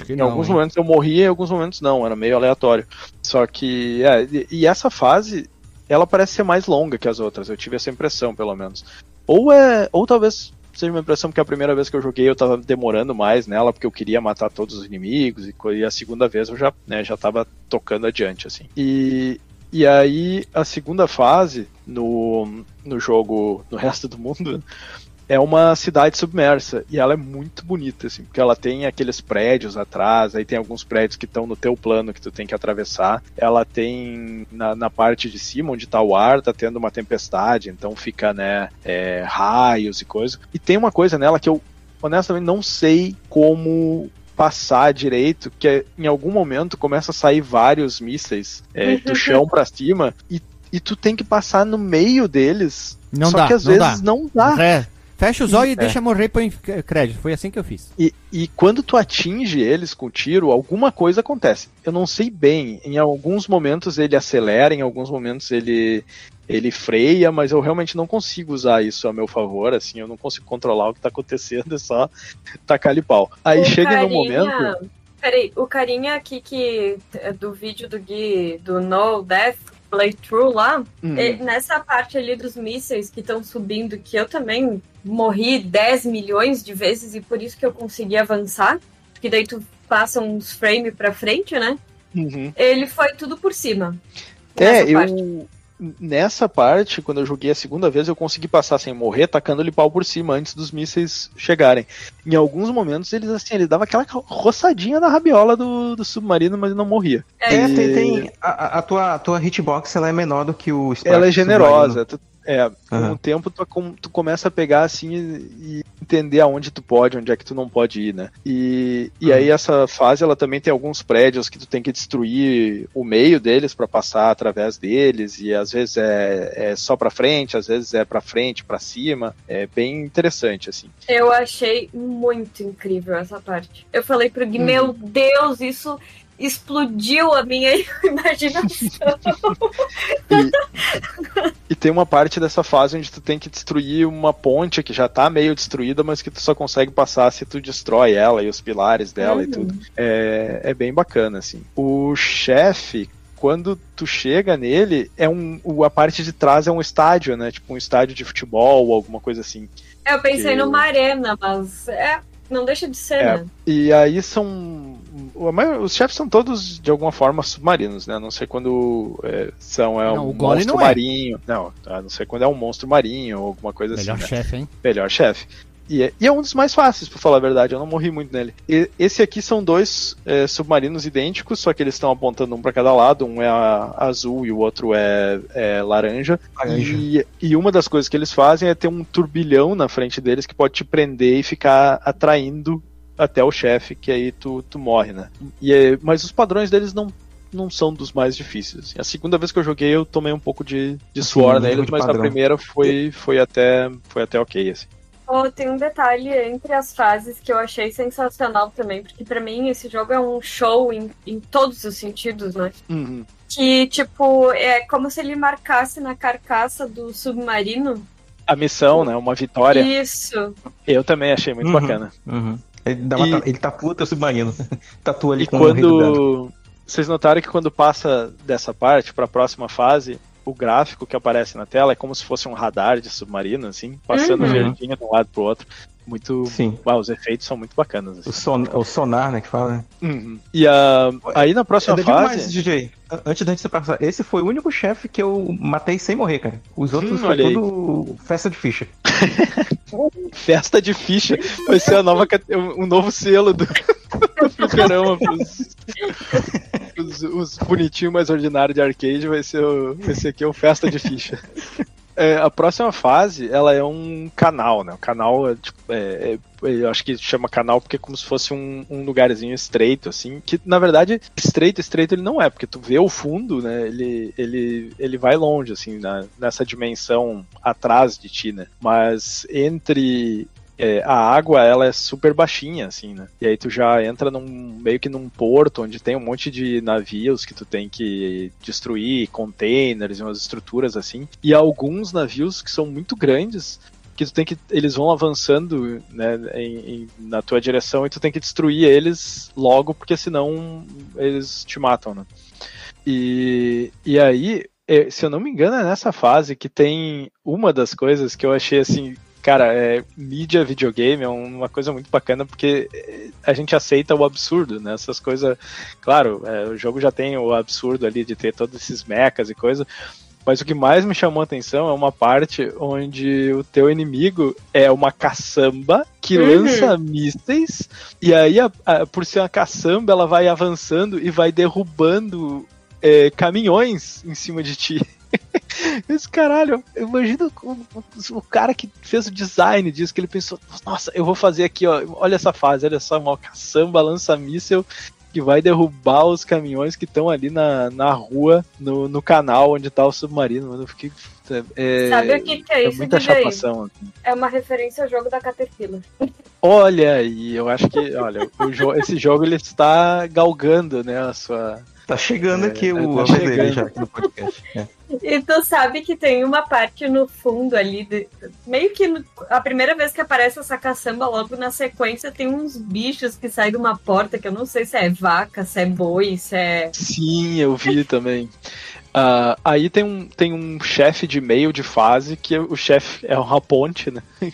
que em não, alguns hein? momentos eu morria, em alguns momentos não, era meio aleatório. Só que é, e, e, essa fase ela parece ser mais longa que as outras. Eu tive essa impressão, pelo menos. Ou é, ou talvez seja uma impressão porque a primeira vez que eu joguei eu tava demorando mais nela porque eu queria matar todos os inimigos e, e a segunda vez eu já, né, já tava tocando adiante assim. E, e aí, a segunda fase no, no jogo, no resto do mundo, é uma cidade submersa. E ela é muito bonita, assim, porque ela tem aqueles prédios atrás, aí tem alguns prédios que estão no teu plano que tu tem que atravessar. Ela tem na, na parte de cima, onde tá o ar, tá tendo uma tempestade, então fica, né, é, raios e coisa. E tem uma coisa nela que eu honestamente não sei como passar direito, que é, em algum momento começa a sair vários mísseis é, do chão para cima e, e tu tem que passar no meio deles. Não só dá, que às não vezes dá. não dá. É. Fecha os olhos e é. deixa morrer põe crédito. Foi assim que eu fiz. E, e quando tu atinge eles com tiro, alguma coisa acontece. Eu não sei bem. Em alguns momentos ele acelera, em alguns momentos ele, ele freia, mas eu realmente não consigo usar isso a meu favor, assim, eu não consigo controlar o que tá acontecendo, é só tacar ali pau. Aí o chega carinha... no momento. Peraí, o carinha aqui que do vídeo do Gui do No Death playthrough lá, uhum. nessa parte ali dos mísseis que estão subindo, que eu também morri 10 milhões de vezes e por isso que eu consegui avançar, porque daí tu passa uns frames pra frente, né? Uhum. Ele foi tudo por cima. É, eu, nessa parte, quando eu joguei a segunda vez, eu consegui passar sem morrer, tacando-lhe pau por cima antes dos mísseis chegarem. Em alguns momentos, eles assim, ele dava aquela roçadinha na rabiola do, do submarino, mas não morria. É, e... tem, tem a, a, tua, a tua hitbox ela é menor do que o Ela é generosa. Tu, é, uhum. com o tempo tu, tu, começa a pegar assim e, entender aonde tu pode, onde é que tu não pode ir, né? E, e uhum. aí essa fase ela também tem alguns prédios que tu tem que destruir o meio deles para passar através deles e às vezes é, é só para frente, às vezes é para frente, para cima. É bem interessante assim. Eu achei muito incrível essa parte. Eu falei pro Gui, uhum. meu Deus, isso explodiu a minha imaginação. e, e, tem uma parte dessa fase onde tu tem que destruir uma ponte que já tá meio destruída, mas que tu só consegue passar se tu destrói ela e os pilares dela uhum. e tudo. É, é bem bacana, assim. O chefe, quando tu chega nele, é um, a parte de trás é um estádio, né? Tipo um estádio de futebol ou alguma coisa assim. Eu pensei que... numa arena, mas é, não deixa de ser, é, né? E aí são. Os chefes são todos de alguma forma submarinos, né? Não sei quando é, são é não, um monstro não é. marinho. Não, a não ser quando é um monstro marinho ou alguma coisa Melhor assim. Melhor né? chefe, hein? Melhor chefe. E é, e é, um dos mais fáceis, pra falar a verdade, eu não morri muito nele. E, esse aqui são dois é, submarinos idênticos, só que eles estão apontando um para cada lado, um é a, azul e o outro é, é laranja. laranja. E, e, uma das coisas que eles fazem é ter um turbilhão na frente deles que pode te prender e ficar atraindo até o chefe, que aí tu, tu morre, né? E, é, mas os padrões deles não não são dos mais difíceis. A segunda vez que eu joguei eu tomei um pouco de, de suor neles, mas padrão. a primeira foi, foi, até, foi até ok, assim. Oh, tem um detalhe entre as fases que eu achei sensacional também, porque para mim esse jogo é um show em, em todos os sentidos, né? Uhum. Que, tipo, é como se ele marcasse na carcaça do submarino. A missão, né? Uma vitória. Isso. Eu também achei muito uhum. bacana. Uhum. Ele, dá uma, e... ele tatua teu submarino. tatua ali e com quando... Vocês notaram que quando passa dessa parte para a próxima fase, o gráfico que aparece na tela é como se fosse um radar de submarino, assim, passando uhum. verdinho de um lado pro outro. Muito. Sim. Ah, os efeitos são muito bacanas. O, Assim. son, o sonar, né, que fala, né? Uhum. E a, aí na próxima Eu fase. mais, DJ. Antes da gente passar, esse foi o único chefe que eu matei sem morrer, cara. Os outros Hum, foi aí. tudo festa de ficha. Festa de ficha vai ser a nova, um novo selo do, fliperama pros, pros- os bonitinhos mais ordinários de arcade vai ser o, esse aqui é o Festa de Ficha. É, a próxima fase, ela é um canal, né? O canal, é, tipo, é- é- eu acho que chama canal porque é como se fosse um, um lugarzinho estreito, assim, que na verdade, estreito, estreito ele não é, porque tu vê o fundo, né? Ele, ele, ele vai longe, assim, na- nessa dimensão atrás de ti, né? Mas entre é, a água ela é super baixinha, assim, né? E aí tu já entra num meio que num porto onde tem um monte de navios que tu tem que destruir, containers e umas estruturas assim. E alguns navios que são muito grandes que tu tem que eles vão avançando né, em- em- na tua direção e tu tem que destruir eles logo porque senão eles te matam, né? E, e aí, eh, se eu não me engano, é nessa fase que tem uma das coisas que eu achei assim, cara, é, mídia videogame é uma coisa muito bacana porque eh, a gente aceita o absurdo, né? Essas coisas, claro, eh, o jogo já tem o absurdo ali de ter todos esses mechas e coisa, mas o que mais me chamou a atenção é uma parte onde o teu inimigo é uma caçamba que Uhum. lança mísseis, e aí, a- a- por ser uma caçamba, ela vai avançando e vai derrubando é, caminhões em cima de ti. Esse caralho, imagina o, o- o cara que fez o design disso, que ele pensou, nossa, eu vou fazer aqui, ó, olha essa fase, olha só, uma caçamba lança míssel que vai derrubar os caminhões que estão ali na, na rua, no, no canal onde tá o submarino, mano, eu fiquei... É, Sabe o que, que é é isso, muita chapação. assim. É uma referência ao jogo da Caterpillar. Olha aí, eu acho que, olha, jo esse jogo ele está galgando, né, a sua... Tá chegando É, aqui tá o a vez dele já aqui no podcast. É. E tu sabe que tem uma parte no fundo ali, de- meio que no- a primeira vez que aparece essa caçamba, logo na sequência, tem uns bichos que saem de uma porta, que eu não sei se é vaca, se é boi, se é. Sim, eu vi também. Ah, aí tem um, tem um chefe de meio de fase que o chefe é uma ponte, né?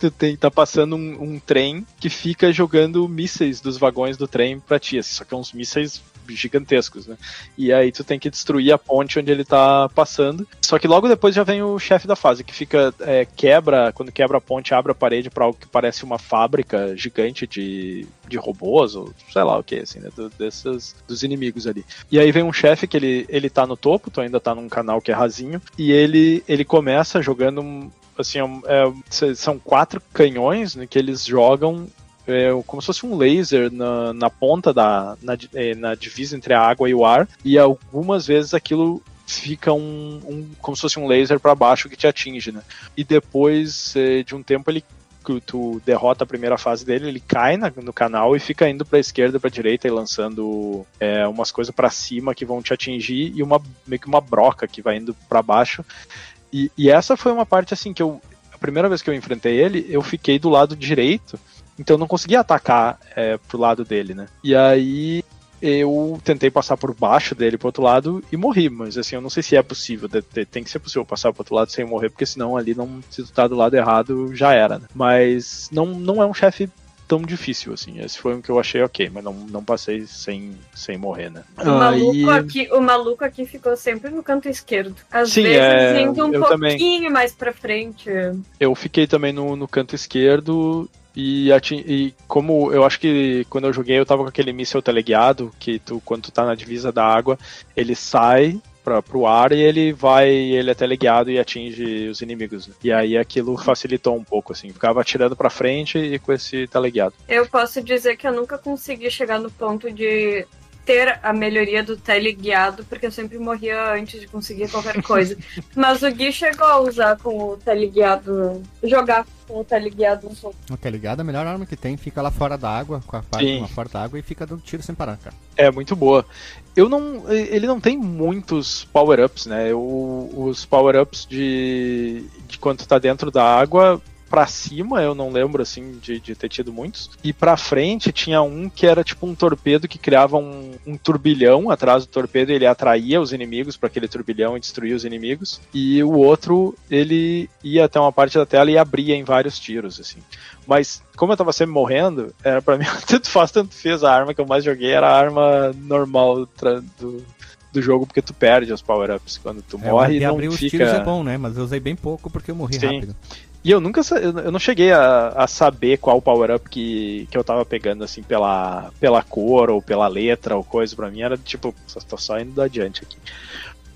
tu tem, tá passando um, um trem que fica jogando mísseis dos vagões do trem pra ti. assim, Só que é uns mísseis gigantescos, né? E aí tu tem que destruir a ponte onde ele tá passando. Só que logo depois já vem o chefe da fase, que fica é, quebra, quando quebra a ponte, abre a parede pra algo que parece uma fábrica gigante de, de robôs, ou sei lá o que, assim, né? Do, desses, dos inimigos ali. E aí vem um chefe que ele, ele tá no topo, tu ainda tá num canal que é rasinho, e ele, ele começa jogando um- assim, um- é, são quatro canhões né, que eles jogam é, como se fosse um laser na, na ponta da na, é, na divisa entre a água e o ar, e algumas vezes aquilo fica um, um- como se fosse um laser para baixo que te atinge, né? E depois é, de um tempo ele que tu derrota a primeira fase dele, ele cai na- no canal e fica indo pra esquerda pra direita e lançando é, umas coisas pra cima que vão te atingir e uma meio que uma broca que vai indo pra baixo. E, e essa foi uma parte assim que eu a primeira vez que eu enfrentei ele, eu fiquei do lado direito, então eu não conseguia atacar é, pro lado dele, né? E aí eu tentei passar por baixo dele pro outro lado e morri, mas assim, eu não sei se é possível, tem que ser possível passar pro outro lado sem morrer, porque senão ali não, se tu tá do lado errado, já era, né? Mas não, não é um chefe tão difícil, assim, esse foi um que eu achei ok, mas não, não passei sem, sem morrer, né? O maluco, Aí- aqui, o maluco aqui ficou sempre no canto esquerdo. Às Sim, vezes é, indo um pouquinho também. mais pra frente. eu fiquei também no, no canto esquerdo e, e como eu acho que quando eu joguei eu tava com aquele míssil teleguiado que tu quando tu tá na divisa da água ele sai para pro ar e ele vai ele é teleguiado e atinge os inimigos né? e aí aquilo facilitou um pouco assim ficava atirando pra frente e com esse teleguiado Eu posso dizer que eu nunca consegui chegar no ponto de ter a melhoria do teleguiado, porque eu sempre morria antes de conseguir qualquer coisa. Mas o Gui chegou a usar com o teleguiado, jogar com o teleguiado um pouco. Tá ligado? A melhor arma que tem fica lá fora da água, com a parte fora da água e fica dando tiro sem parar, cara. É muito boa. Eu não, ele não tem muitos power-ups, né? O- os power-ups de, de quando tu tá dentro da água pra cima, eu não lembro assim de, de ter tido muitos. E pra frente tinha um que era tipo um torpedo que criava um, um turbilhão atrás do torpedo, ele atraía os inimigos para aquele turbilhão e destruía os inimigos. E o outro, ele ia até uma parte da tela e abria em vários tiros, assim. Mas como eu tava sempre morrendo, era para mim tanto faz, tanto fez. A arma que eu mais joguei era a arma normal do, do jogo, porque tu perde os power-ups quando tu É, morre e não abrir os fica... tiros é bom, né? Mas eu usei bem pouco porque eu morri Sim. rápido. E eu nunca eu não cheguei a, a saber qual power-up que, que eu tava pegando, assim, pela, pela cor ou pela letra ou coisa. Pra mim era tipo, só tô só indo adiante aqui.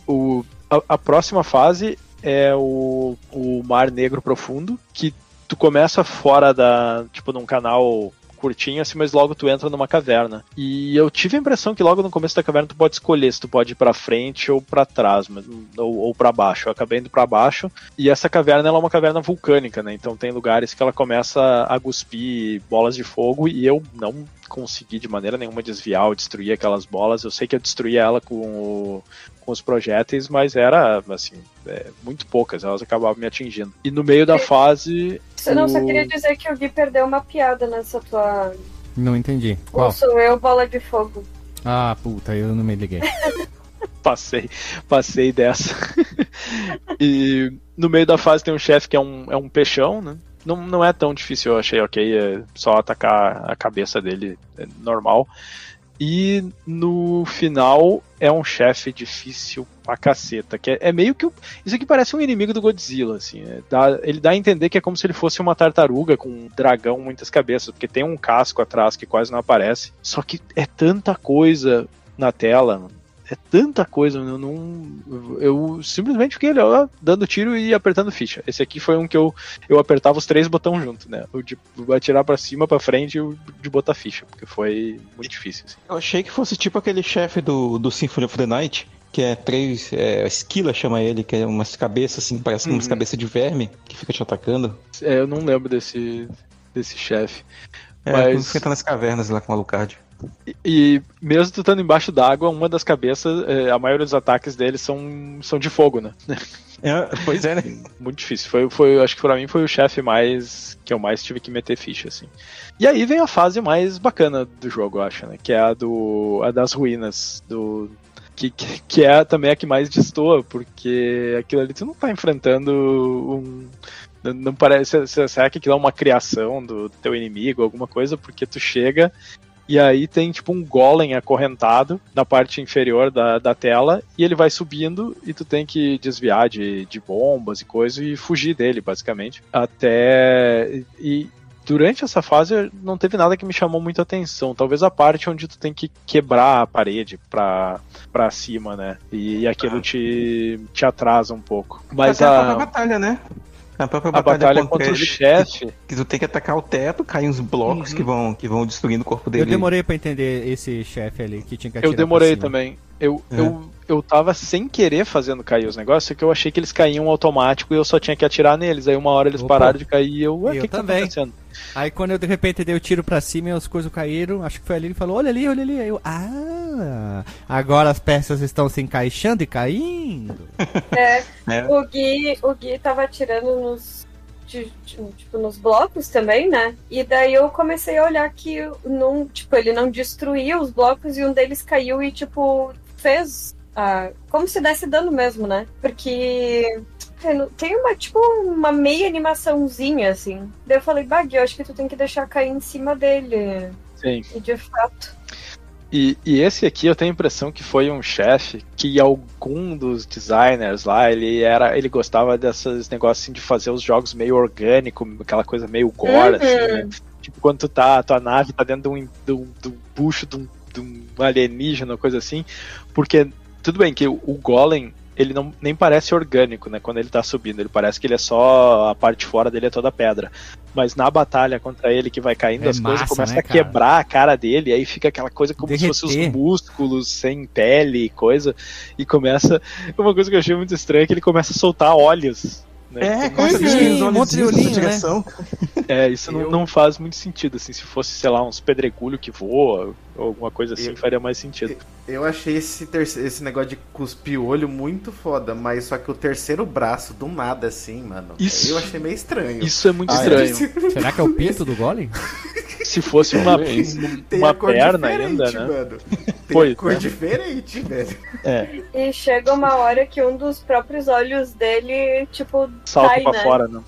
O, a, a próxima fase é o, o Mar Negro Profundo, que tu começa fora da. tipo, num canal curtinho assim, mas logo tu entra numa caverna. E eu tive a impressão que logo no começo da caverna tu pode escolher se tu pode ir pra frente ou pra trás, ou, ou para baixo. Eu acabei indo pra baixo e essa caverna ela é uma caverna vulcânica, né? Então tem lugares que ela começa a cuspir bolas de fogo e eu não consegui de maneira nenhuma desviar ou destruir aquelas bolas. Eu sei que eu destruí ela com, o- com os projéteis, mas era assim, é, muito poucas, elas acabavam me atingindo. E no meio da fase. Você não, só o- queria dizer que o Gui perdeu uma piada nessa tua. Não entendi. Qual? Ou sou eu, bola de fogo. Ah, puta, eu não me liguei. Passei, passei dessa. e no meio da fase tem um chefe que é um, é um peixão, né? Não, não é tão difícil, eu achei, ok, é só atacar a cabeça dele, é normal. E no final é um chefe difícil pra caceta, que é, é meio que. o- Isso aqui parece um inimigo do Godzilla, assim. é, dá- ele dá a entender que é como se ele fosse uma tartaruga com um dragão, muitas cabeças, porque tem um casco atrás que quase não aparece. Só que é tanta coisa na tela, é tanta coisa, eu não. Eu simplesmente fiquei ó, dando tiro e apertando ficha. Esse aqui foi um que eu, eu apertava os três botões junto, né? O de atirar pra cima, pra frente e o de botar ficha, porque foi muito difícil. assim. Eu achei que fosse tipo aquele chefe do, do Symphony of the Night, que é três. É, Esquila chama ele, que é umas cabeças assim, parece umas Uhum. cabeças de verme que fica te atacando. É, eu não lembro desse, desse chefe. É, Mas- entra nas cavernas lá com o Alucard. E, e mesmo tu estando embaixo d'água, uma das cabeças, é, a maioria dos ataques dele são, são de fogo, né? É, pois é, né? Muito difícil. Foi, foi, acho que pra mim foi o chefe mais. que eu mais tive que meter ficha, assim. E aí vem a fase mais bacana do jogo, eu acho, né? Que é a do. a das ruínas. Do. Que, que, que é também a que mais destoa, porque aquilo ali tu não tá enfrentando um. Não, não parece. se- Será que aquilo é uma criação do teu inimigo, alguma coisa? Porque tu chega e aí tem tipo um golem acorrentado na parte inferior da, da tela e ele vai subindo e tu tem que desviar de, de bombas e coisa e fugir dele, basicamente. Até. E durante essa fase não teve nada que me chamou muita atenção. Talvez a parte onde tu tem que quebrar a parede pra, pra cima, né? E, e aquilo te, te atrasa um pouco. Mas Até a a, própria batalha, né? A própria a batalha contra o ele, chefe. Que tu tem que atacar o teto, caem uns blocos Uhum. que, vão, que vão destruindo o corpo dele. Eu demorei pra entender esse chefe ali que tinha que atirar Eu demorei pra cima. também. Eu, É. eu, eu tava sem querer fazendo cair os negócios, que eu achei que eles caíam automático e eu só tinha que atirar neles. Aí uma hora eles Opa. pararam de cair e eu, ué, o Eu que, que tá também. acontecendo? Aí quando eu de repente dei o tiro pra cima e as coisas caíram, acho que foi ali, ele falou, olha ali, olha ali. Aí eu, ah, agora as peças estão se encaixando e caindo. É, É. o Gui, o Gui tava atirando nos. tipo, nos blocos também, né? E daí eu comecei a olhar que não, tipo, ele não destruía os blocos e um deles caiu e, tipo, fez. Ah, como se desse dano mesmo, né? Porque tem uma, tipo, uma meia animaçãozinha, assim. Daí eu falei, Bag, eu acho que tu tem que deixar cair em cima dele. Sim. E de fato. E, e esse aqui eu tenho a impressão que foi um chefe que algum dos designers lá, ele era. ele gostava desses negócios assim, de fazer os jogos meio orgânico, aquela coisa meio gore, Uhum. assim, né? Tipo, quando tu tá, tua nave tá dentro de um, de um, de um bucho de um, de um alienígena, coisa assim. Porque, tudo bem que o, o Golem, ele não nem parece orgânico, né? Quando ele tá subindo, ele parece que ele é só. a parte fora dele é toda pedra. Mas na batalha contra ele, que vai caindo É as coisas, massa, começa né, a cara? quebrar a cara dele, e aí fica aquela coisa como se fosse os Derreter. músculos sem pele e coisa. E começa. Uma coisa que eu achei muito estranha é que ele começa a soltar olhos Né? É, um os monte de olhos olhinho, né? direção. É, isso não, Eu- não faz muito sentido, assim, se fosse, sei lá, uns pedregulho que voa, ou alguma coisa assim, Eu- faria mais sentido. Eu achei esse, terce- esse negócio de cuspir o olho muito foda, mas só que o terceiro braço, do nada, assim, mano. Isso- Eu achei meio estranho. Isso é muito Ah, é. estranho. Será que é o pinto do Golem? Se fosse uma, É uma perna diferente, ainda, né? mano. Tem Pois cor é. diferente, velho. É, E chega uma hora que um dos próprios olhos dele, tipo, Salta sai, pra né? fora, né?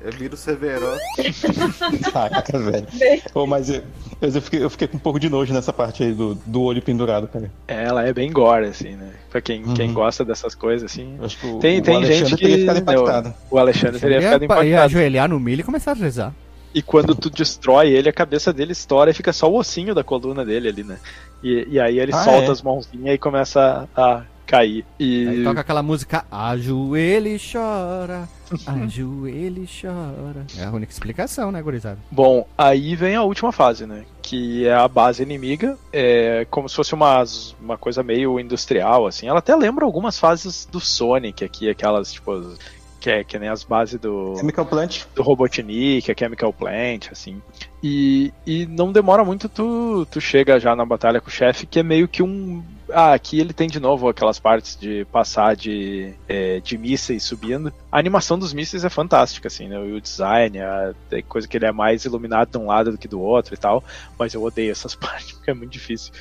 Eu viro o Severo. caraca, velho. Pô, mas eu, eu, fiquei, eu fiquei com um pouco de nojo nessa parte aí do, do olho pendurado, cara. É, Ela é bem gore, assim, né? Pra quem, quem Uhum. gosta dessas coisas, assim. Acho que o, Tem- o tem Alexandre gente teria que- ficado impactado. O Alexandre teria Ele ficado ia, ia impactado. ajoelhar no milho e começar a rezar. E quando tu destrói ele, a cabeça dele estoura e fica só o ossinho da coluna dele ali, né? E, e aí ele Ah, solta é? as mãozinhas e começa a, a cair. E Aí toca aquela música Ajoelha e chora, ajoelha e chora. É a única explicação, né, gurizada? Bom, aí vem a última fase, né? Que é a base inimiga, é como se fosse uma, uma coisa meio industrial, assim. Ela até lembra algumas fases do Sonic aqui, aquelas, tipo, que, é, que nem as bases do, Chemical Plant. do Robotnik, a Chemical Plant, assim. E, e não demora muito, tu, tu chega já na batalha com o chefe, que é meio que um. Ah, aqui ele tem de novo aquelas partes de passar de, é, de mísseis subindo. A animação dos mísseis é fantástica, assim, né? O design, a, a coisa que ele é mais iluminado de um lado do que do outro e tal. Mas eu odeio essas partes, porque é muito difícil.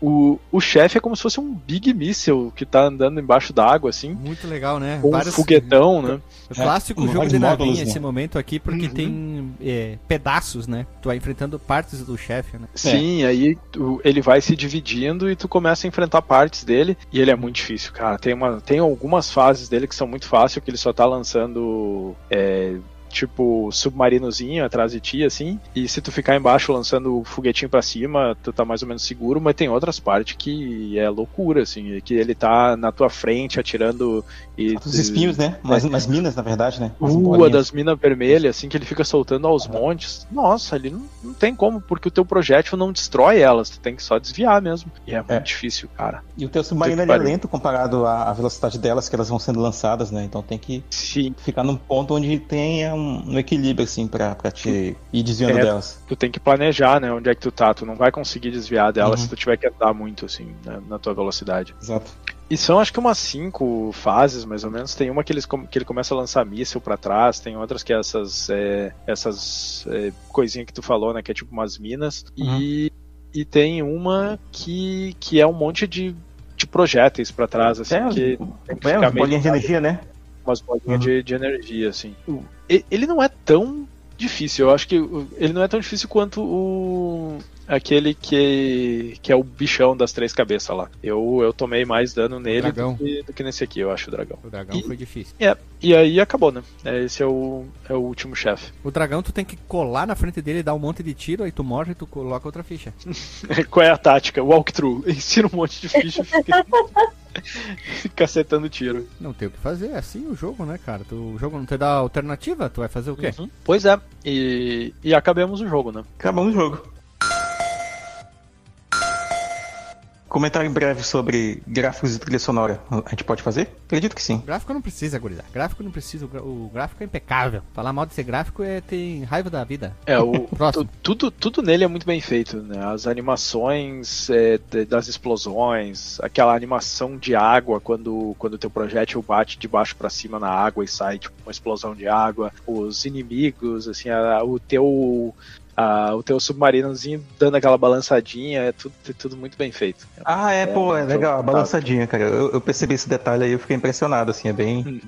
O, o chefe é como se fosse um Big Missile que tá andando embaixo d'água, assim. Muito legal, né? Com um Vários- foguetão, né? O clássico É, jogo vários de módulos, navinha né? esse momento aqui, porque Uhum. tem é, pedaços, né? Tu vai enfrentando partes do chefe, né? Sim, aí tu- ele vai se dividindo e tu começa a enfrentar partes dele. E ele é muito difícil, cara. Tem, uma, tem algumas fases dele que são muito fáceis, que ele só tá lançando. É, tipo, submarinozinho atrás de ti, assim. E se tu ficar embaixo lançando o foguetinho pra cima, tu tá mais ou menos seguro, mas tem outras partes que é loucura, assim. Que ele tá na tua frente atirando e. Os espinhos, né? Mas, mas minas, na verdade, né? As Rua bolinhas. das minas vermelhas, assim, que ele fica soltando aos montes. Nossa, ali não, não tem como, porque o teu projétil não destrói elas, tu tem que só desviar mesmo. E é muito É. difícil, cara. E o teu submarino é lento comparado à à velocidade delas que elas vão sendo lançadas, né? Então tem que Sim, ficar num ponto onde tenha um, um equilíbrio, assim, pra, pra te ir desviando É. delas. tu tem que planejar, né, onde é que tu tá. Tu não vai conseguir desviar delas Uhum. se tu tiver que andar muito, assim, né, na tua velocidade. Exato. E são acho que umas cinco fases, mais ou menos. Tem uma que, eles, que ele começa a lançar míssil pra trás, tem outras que é essas, é, essas é, coisinhas que tu falou, né? Que é tipo umas minas. E, e tem uma que, que é um monte de, de projéteis pra trás, assim, É, que tem que É, bolinhas de energia, né? Umas bolinhas Uhum. de, de energia, assim. Ele não é tão difícil, eu acho que ele não é tão difícil quanto o aquele que, que é o bichão das três cabeças lá. Eu, eu tomei mais dano nele do que, do que nesse aqui, eu acho, o dragão. O dragão E- foi difícil. É, e aí acabou, né? É, Esse é o, é o último chefe. O dragão tu tem que colar na frente dele, dar um monte de tiro, aí tu morre e tu coloca outra ficha. Qual é a tática? Walkthrough. Ensina um monte de ficha fica, fica acertando tiro. Não tem o que fazer, é assim o jogo, né, cara? Tu, o jogo não te dá alternativa, tu vai fazer o quê? Uhum. Pois é, e, e acabemos o jogo, né? Acabamos o jogo. Comentário breve sobre gráficos e trilha sonora. A gente pode fazer? Acredito que sim. Gráfico não precisa, gurizada. Gráfico não precisa, o gráfico é impecável. Falar mal de ser gráfico é ter raiva da vida. É, o, tudo, tudo nele é muito bem feito, né? As animações é, das explosões, aquela animação de água quando quando teu projétil bate de baixo pra cima na água e sai tipo uma explosão de água, os inimigos, assim, a- o teu a- o teu submarinozinho dando aquela balançadinha, é tudo, é tudo muito bem feito. Ah, é, pô, é legal, a jogo balançadinha, cara. Eu, eu percebi esse detalhe aí, eu fiquei impressionado, assim, é bem Uhum.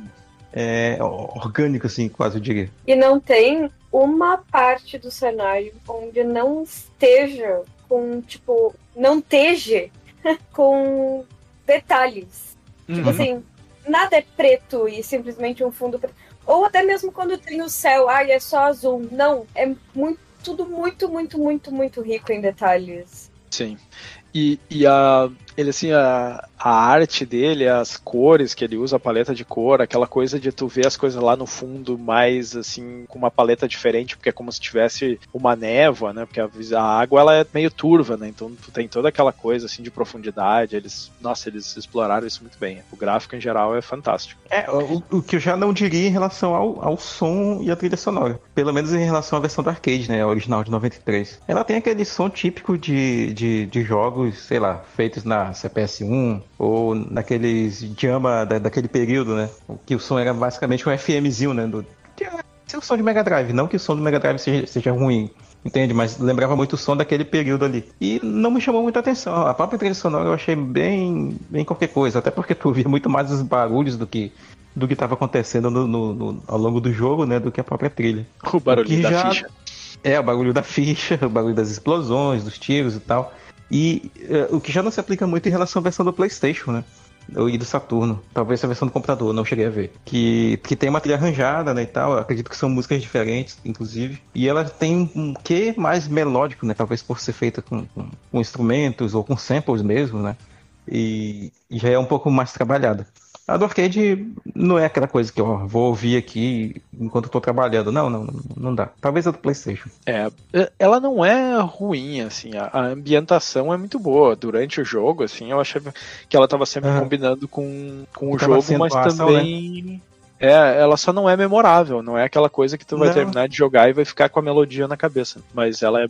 é, orgânico, assim, quase eu diria. E não tem uma parte do cenário onde não esteja com, tipo, não esteja com detalhes. Tipo Uhum. assim, nada é preto e simplesmente um fundo preto. Ou até mesmo quando tem o céu, ai, é só azul. Não, é muito, tudo muito, muito, muito, muito rico em detalhes. Sim. E, e a, ele assim, a, a arte dele, as cores que ele usa, a paleta de cor, aquela coisa de tu ver as coisas lá no fundo mais assim, com uma paleta diferente, porque é como se tivesse uma névoa, né? Porque a, a água ela é meio turva, né? Então tu tem toda aquela coisa assim de profundidade. Eles, nossa, eles exploraram isso muito bem. O gráfico em geral é fantástico. É, o, o que eu já não diria em relação ao, ao som e à trilha sonora. Pelo menos em relação à versão do arcade, né? A original de 93. Ela tem aquele som típico de, de, de jogos, sei lá, feitos na CPS1 ou naqueles Jama da, daquele período, né? Que o som era basicamente um FMzinho, né? Do, o som de Mega Drive. Não que o som do Mega Drive seja, seja ruim, entende? Mas lembrava muito o som daquele período ali. E não me chamou muita atenção. A própria trilha sonora eu achei bem, bem qualquer coisa, até porque tu via muito mais os barulhos do que do que estava acontecendo no, no, no, ao longo do jogo, né, do que a própria trilha. O barulho o da já... ficha. É, o barulho da ficha, o barulho das explosões, dos tiros e tal. E uh, o que já não se aplica muito em relação à versão do PlayStation, né? E do Saturno. Talvez a versão do computador, não cheguei a ver. Que, que tem uma trilha arranjada, né, e tal. Acredito que são músicas diferentes, inclusive. E ela tem um quê mais melódico, né? Talvez por ser feita com, com, com instrumentos ou com samples mesmo, né? E, e já é um pouco mais trabalhada. A do arcade não é aquela coisa que eu vou ouvir aqui enquanto estou trabalhando. Não, não, não dá. Talvez a do PlayStation. É, ela não é ruim, assim. A, ambientação é muito boa. Durante o jogo, assim, eu achei que ela estava sempre combinando com, com o jogo, mas também. Né? É, ela só não é memorável, não é aquela coisa que tu vai não. terminar de jogar e vai ficar com a melodia na cabeça. Mas ela é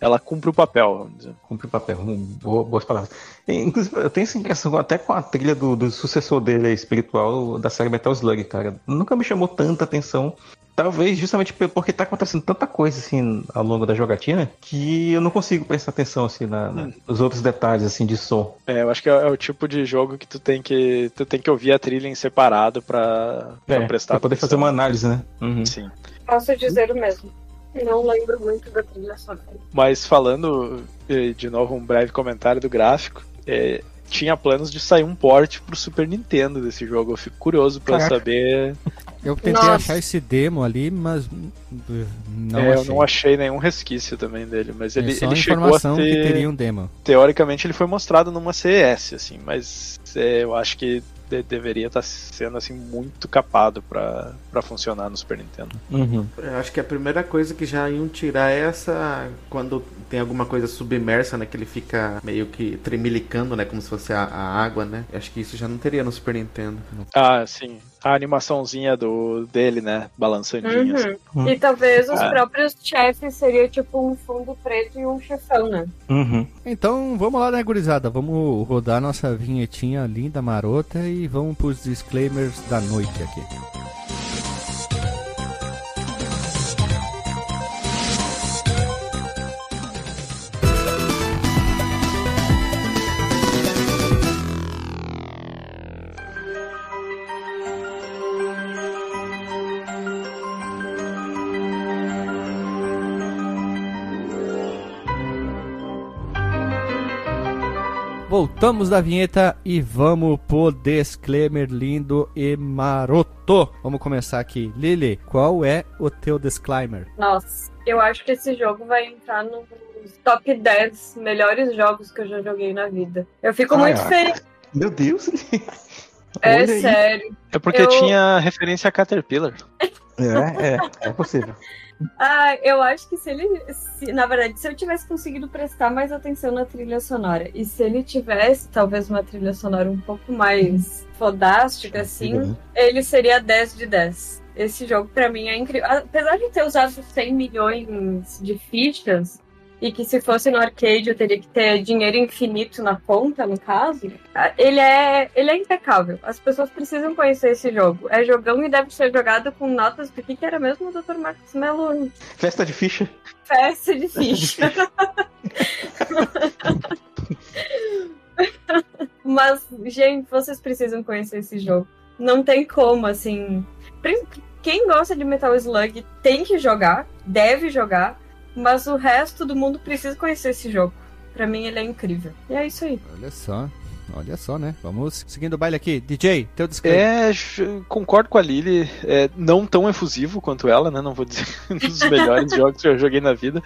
ela cumpre o papel, vamos dizer. Cumpre o papel, boa, boas palavras. Inclusive, eu tenho essa impressão até com a trilha do, do sucessor dele espiritual da série Metal Slug, cara. Nunca me chamou tanta atenção. Talvez justamente porque tá acontecendo tanta coisa assim ao longo da jogatina que eu não consigo prestar atenção assim na, na, nos outros detalhes assim de som. É, eu acho que é, é, o tipo de jogo que tu tem que tu tem que ouvir a trilha em separado para é, prestar pra poder atenção. fazer uma análise, né? Uhum. Sim. Posso dizer o mesmo. Não lembro muito da trilha sonora. Mas falando eh, de novo um breve comentário do gráfico, é, tinha planos de sair um port pro Super Nintendo desse jogo. Eu fico curioso para saber. Eu tentei Nossa. achar esse demo ali, mas não é, achei. Eu não achei nenhum resquício também dele, mas ele, é ele chegou a ter... que teria um demo. Teoricamente ele foi mostrado numa CES, assim, mas é, eu acho que de, deveria estar tá sendo assim muito capado para funcionar no Super Nintendo. Uhum. Eu acho que a primeira coisa que já iam tirar é essa quando tem alguma coisa submersa, né, que ele fica meio que tremilicando, né, como se fosse a, a água, né? Eu acho que isso já não teria no Super Nintendo. Ah, sim a animaçãozinha do dele, né? Balançandinho. Uhum. Assim. Uhum. E talvez os ah. próprios chefes seria tipo um fundo preto e um chefão, né? Uhum. Então vamos lá, né, gurizada? Vamos rodar nossa vinhetinha linda, marota e vamos pros disclaimers da noite aqui. Voltamos da vinheta e vamos pro disclaimer lindo e maroto. Vamos começar aqui. Lili, qual é o teu disclaimer? Nossa, eu acho que esse jogo vai entrar nos top 10 melhores jogos que eu já joguei na vida. Eu fico muito feliz. Meu Deus! É sério. É porque eu... tinha referência a Caterpillar. É, é, é possível. Ah, eu acho que se ele. Se, na verdade, se eu tivesse conseguido prestar mais atenção na trilha sonora, e se ele tivesse talvez uma trilha sonora um pouco mais fodástica, assim, uhum. ele seria 10 de 10. Esse jogo, para mim, é incrível. Apesar de ter usado 100 milhões de fichas, e que se fosse no arcade eu teria que ter dinheiro infinito na conta, no caso, ele é, ele é impecável. As pessoas precisam conhecer esse jogo. É jogão e deve ser jogado com notas do que, que era mesmo o Dr. Marcos Mello. Festa de ficha. Festa de ficha. Mas, gente, vocês precisam conhecer esse jogo. Não tem como, assim. Quem gosta de Metal Slug tem que jogar, deve jogar mas o resto do mundo precisa conhecer esse jogo. Para mim ele é incrível. E é isso aí. Olha só. Olha só, né? Vamos seguindo o baile aqui. DJ, teu disclaimer. É, concordo com a Lily. É, não tão efusivo quanto ela, né? Não vou dizer um dos melhores jogos que eu joguei na vida.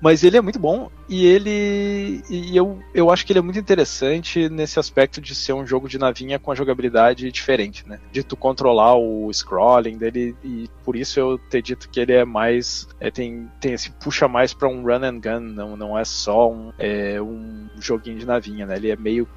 Mas ele é muito bom e ele. E eu, eu acho que ele é muito interessante nesse aspecto de ser um jogo de navinha com a jogabilidade diferente, né? De tu controlar o scrolling dele e por isso eu ter dito que ele é mais. é, tem, tem esse puxa mais pra um run and gun, não, não é só um, é, um joguinho de navinha, né? Ele é meio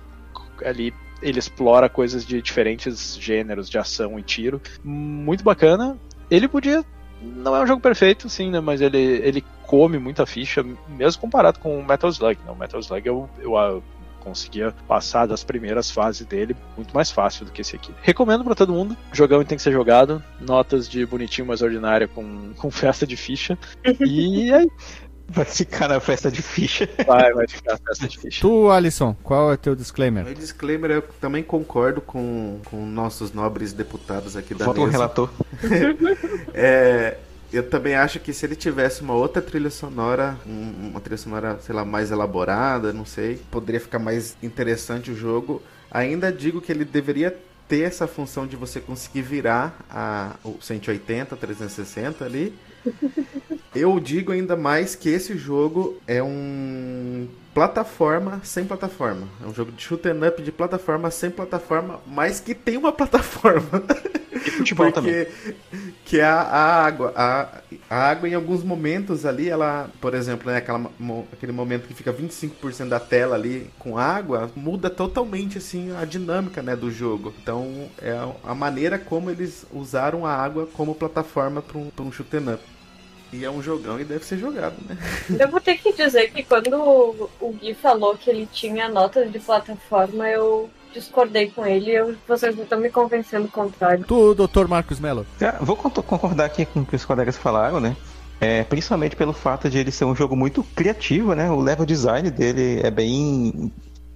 ali ele explora coisas de diferentes gêneros de ação e tiro. Muito bacana. Ele podia. Não é um jogo perfeito, sim, né? Mas ele, ele come muita ficha, mesmo comparado com o Metal Slug. Né? O Metal Slug eu, eu ah, conseguia passar das primeiras fases dele muito mais fácil do que esse aqui. Recomendo pra todo mundo. Jogão tem que ser jogado. Notas de bonitinho mais ordinária com, com festa de ficha. E aí Vai ficar na festa de ficha. vai, vai ficar a festa de ficha. Tu, Alisson, qual é o teu disclaimer? Meu disclaimer, eu também concordo com, com nossos nobres deputados aqui da um mesa. relator. É, eu também acho que se ele tivesse uma outra trilha sonora, um- uma trilha sonora, sei lá, mais elaborada, não sei, poderia ficar mais interessante o jogo. Ainda digo que ele deveria ter essa função de você conseguir virar a, o 180, 360 ali. Eu digo ainda mais que esse jogo é um plataforma sem plataforma. É um jogo de shoot up de plataforma sem plataforma, mas que tem uma plataforma. E futebol também. Porque que a, a água, a, a água em alguns momentos ali, ela, por exemplo, né, aquela, aquele momento que fica 25% da tela ali com água, muda totalmente assim a dinâmica, né, do jogo. Então, é a maneira como eles usaram a água como plataforma para um, pra um shoot up. E é um jogão e deve ser jogado, né? Eu vou ter que dizer que quando o Gui falou que ele tinha notas de plataforma, eu discordei com ele. Eu, vocês estão me convencendo o contrário. Tu, Dr. Marcos Mello. Ah, Vou con- concordar aqui com o que os colegas falaram, né? É, principalmente pelo fato de ele ser um jogo muito criativo, né? O level design dele é bem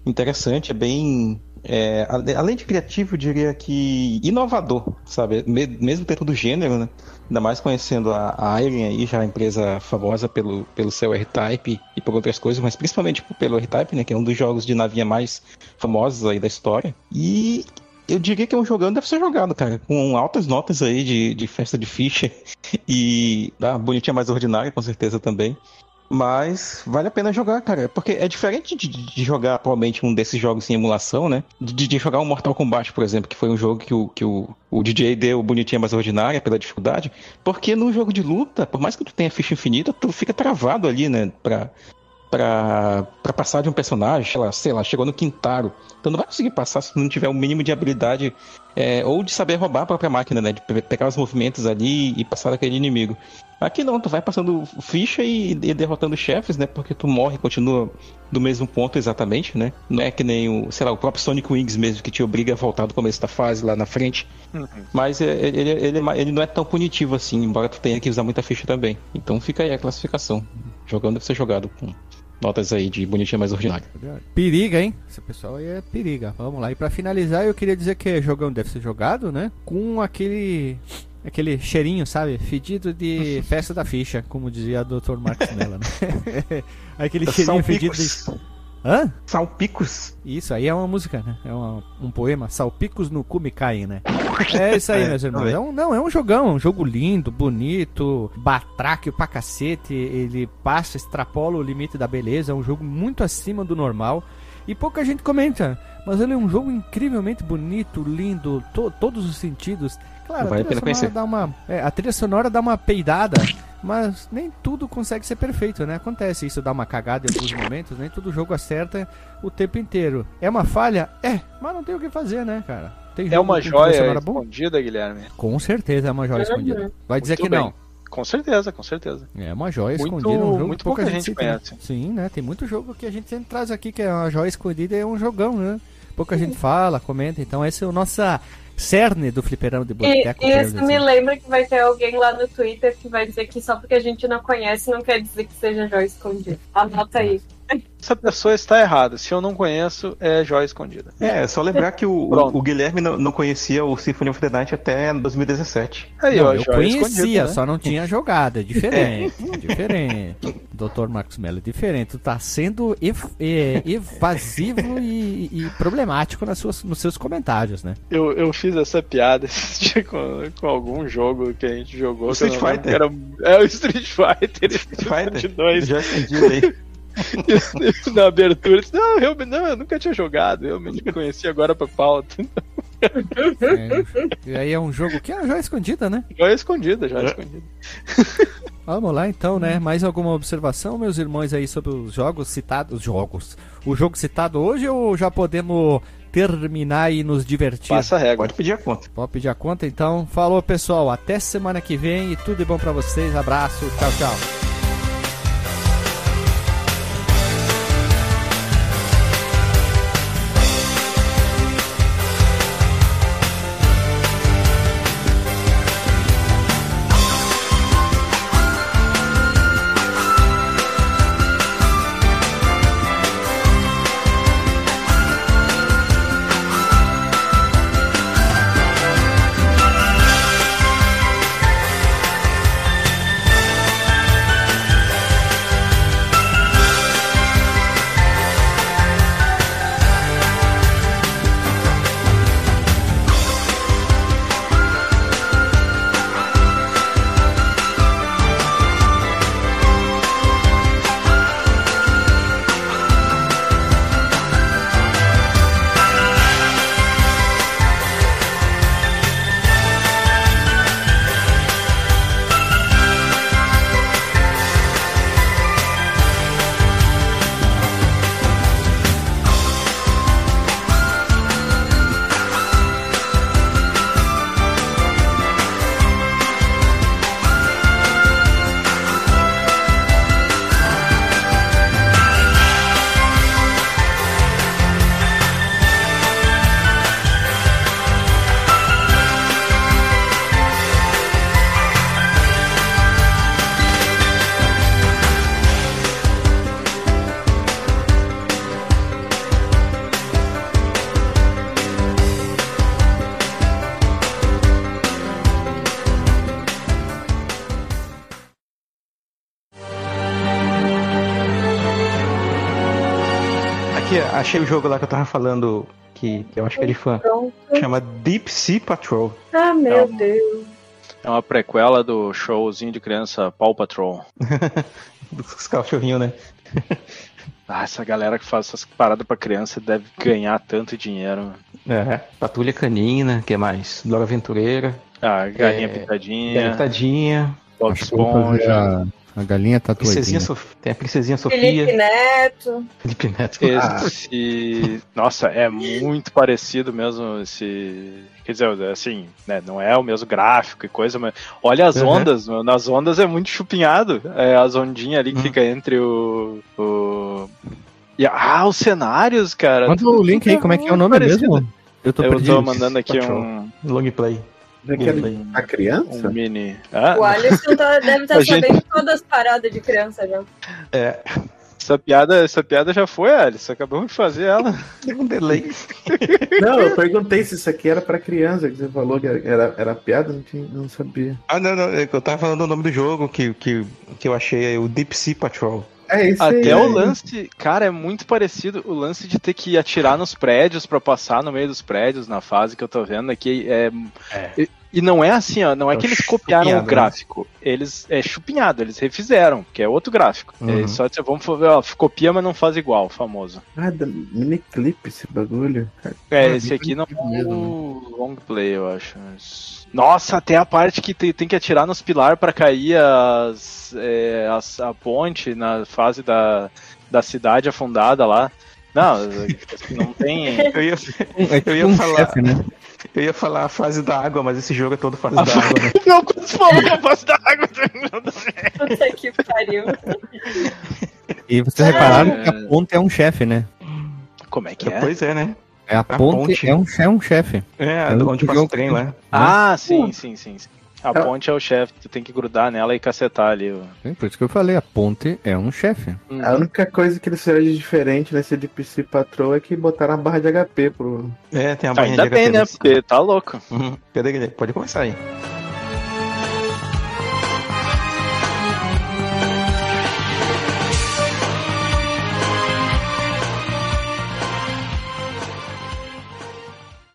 interessante, é bem. É, além de criativo, eu diria que inovador, sabe? Me- mesmo dentro do gênero, né? Ainda mais conhecendo a, a Iron aí, já a empresa famosa pelo, pelo seu R-Type e por outras coisas, mas principalmente pelo R-Type, né? Que é um dos jogos de navinha mais famosos aí da história. E eu diria que é um jogão deve ser jogado, cara, com altas notas aí de, de festa de ficha e ah, bonitinha mais ordinária, com certeza também. Mas vale a pena jogar, cara, porque é diferente de, de jogar atualmente um desses jogos em emulação, né? De, de jogar um Mortal Kombat, por exemplo, que foi um jogo que o, que o, o DJ deu bonitinha mais ordinária pela dificuldade. Porque no jogo de luta, por mais que tu tenha ficha infinita, tu fica travado ali, né? Pra, pra, pra passar de um personagem, sei lá, sei lá, chegou no Quintaro. Então não vai conseguir passar se não tiver o mínimo de habilidade é, ou de saber roubar a própria máquina, né? De pe- pegar os movimentos ali e passar daquele inimigo. Aqui não, tu vai passando ficha e, e derrotando chefes, né? Porque tu morre e continua do mesmo ponto exatamente, né? Não é que nem o, sei lá, o próprio Sonic Wings mesmo, que te obriga a voltar do começo da fase lá na frente. Mas é- ele, ele, é ele não é tão punitivo assim, embora tu tenha que usar muita ficha também. Então fica aí a classificação. Jogando deve ser jogado com notas aí de bonitinha mais ordinária. Periga, hein? Esse pessoal aí é periga. Vamos lá. E pra finalizar, eu queria dizer que jogão deve ser jogado, né? Com aquele. Aquele cheirinho, sabe? Fedido de festa da ficha, como dizia o Dr. Marcos Mello, né? aquele cheirinho fedido de. Hã? Salpicos. Isso aí é uma música, né? É uma- um poema. Salpicos no cu me caem, né? É isso aí, É, meus irmãos. É um, não, é um jogão. Um jogo lindo, bonito, batráquio pra cacete. Ele passa, extrapola o limite da beleza. É um jogo muito acima do normal. E pouca gente comenta. Mas ele é um jogo incrivelmente bonito, lindo, to- todos os sentidos. Claro, Vale a a trilha pena sonora dá uma. é, a trilha sonora dá uma peidada. Mas nem tudo consegue ser perfeito, né? Acontece isso, dá uma cagada em alguns momentos, nem todo jogo acerta o tempo inteiro. É uma falha? É, mas não tem o que fazer, né, cara? Tem É jogo uma joia escondida, Guilherme. Com certeza é uma joia Uhum. escondida. Vai dizer Muito que bem. não. Com certeza, com certeza. É uma joia Muito- escondida, um jogo muito que pouca, pouca gente, gente conhece. Sim, né? Tem muito jogo que a gente sempre traz aqui que é uma joia escondida e é um jogão, né? Pouca gente fala, comenta. Então esse é o nosso cerne do fliperão de boteco. e podemos isso me lembra que vai ter alguém lá no Twitter que vai dizer que só porque a gente não conhece não quer dizer que seja joia escondida. Anota aí. essa pessoa está errada. Se eu não conheço, é joia escondida. É, é só lembrar que o, o Guilherme não, não conhecia o Symphony of the Night até 2017. Aí, Não, ó, eu joia conhecia, escondida, né? só não tinha jogado. É diferente. É diferente. Doutor Marcos Mello, é diferente. Tu tá sendo ev- é, evasivo e, e problemático nas suas, nos seus comentários, né? Eu, eu fiz essa piada esse dia com, com algum jogo que a gente jogou. O eu Street Fighter. Era, é o Street Fighter. Street Fighter? 2. Já entendi aí. Na abertura, eu disse, não, realmente, não, eu nunca tinha jogado. Eu me conheci agora pra pauta. É, e aí é um jogo que é já escondida, né? Joia escondida, joia escondida. Vamos lá então, né? Mais alguma observação, meus irmãos, aí sobre os jogos citados? Os jogos. O jogo citado hoje ou já podemos terminar e nos divertir? Passa a régua. Pode pedir a conta. Pode pedir a conta então. Falou, pessoal. Até semana que vem e tudo de bom pra vocês. Abraço. Tchau, tchau. Aqui, achei o jogo lá que eu tava falando, que, que eu acho que é de fã. Chama Deep Sea Patrol. Ah, meu Não. Deus. É uma prequela do showzinho de criança Paw Patrol. Dos cachorrinhos, né? Ah, essa galera que faz essas paradas pra criança deve ganhar tanto dinheiro. É. Patrulha Canina, que é mais? Dora Aventureira. Ah, galinha É, pintadinha, Tadinha. Bob Acho que eu vou fazer Esponja. A, galinha Princesinha tatuadinha. Sof... Tem a Princesinha Felipe Sofia. Neto. Felipe Neto. Esse. Nossa, é muito parecido mesmo esse. Quer dizer, assim, né? Não é o mesmo gráfico e coisa, mas. Olha as Uhum. ondas, meu, nas ondas é muito chupinhado. É as ondinhas ali que Uhum. fica entre o. o... E, ah, os cenários, cara. Manda o link aí, como é que é o nome Parecido. mesmo? Eu tô Eu tô mandando aqui Patrol. um, Long play. Daquele pra criança? um mini. Ah, O Alisson tá- deve estar A gente- sabendo todas as paradas de criança já. É. essa, piada, essa piada já foi, Alice. Acabamos de fazer ela. Tem um delay. Não, eu perguntei se isso aqui era pra criança, que você falou que era, era piada, não, tinha, não sabia. Ah, não, não. é que Eu tava falando o nome do jogo que, que, que eu achei, é o Deep Sea Patrol. É isso aí. Até o né? lance, cara, é muito parecido. O lance de ter que atirar nos prédios pra passar no meio dos prédios na fase que eu tô vendo aqui é. E, e não é assim, ó. Não é É que eles copiaram o né? gráfico. Eles é chupinhado, eles refizeram, que é outro gráfico. Uhum. É só vamos ver, ó, copia, mas não faz igual, famoso. Ah, da miniclip esse bagulho. É, Ah, esse aqui não que é o long play, eu acho. Nossa, até a parte que tem, tem que atirar nos pilares pra cair as, é, as- a ponte na fase da, da cidade afundada lá. Não, não tem. Eu ia, É tipo eu ia um falar- chefe, né? Eu ia falar a fase da água, mas esse jogo é todo fase da água, né? Não, quando você falou que a fase da água. Puta que pariu. E vocês repararam que a ponte é um chefe, né? Como é que é? Pois é, né? É a, A ponte, ponte. é um, é um chefe. É, É onde passa o trem lá. Ah, sim, sim, sim. sim. A É. ponte é o chefe, tu tem que grudar nela e cacetar ali. o- Sim, por isso que eu falei, a ponte é um chefe. A única coisa que eles fizeram de diferente nesse DPC Patrol é que botaram a barra de HP pro. É, tem a barrinha Ainda de bem, HP né? desse. Porque tá louco. Uhum. Pode começar aí.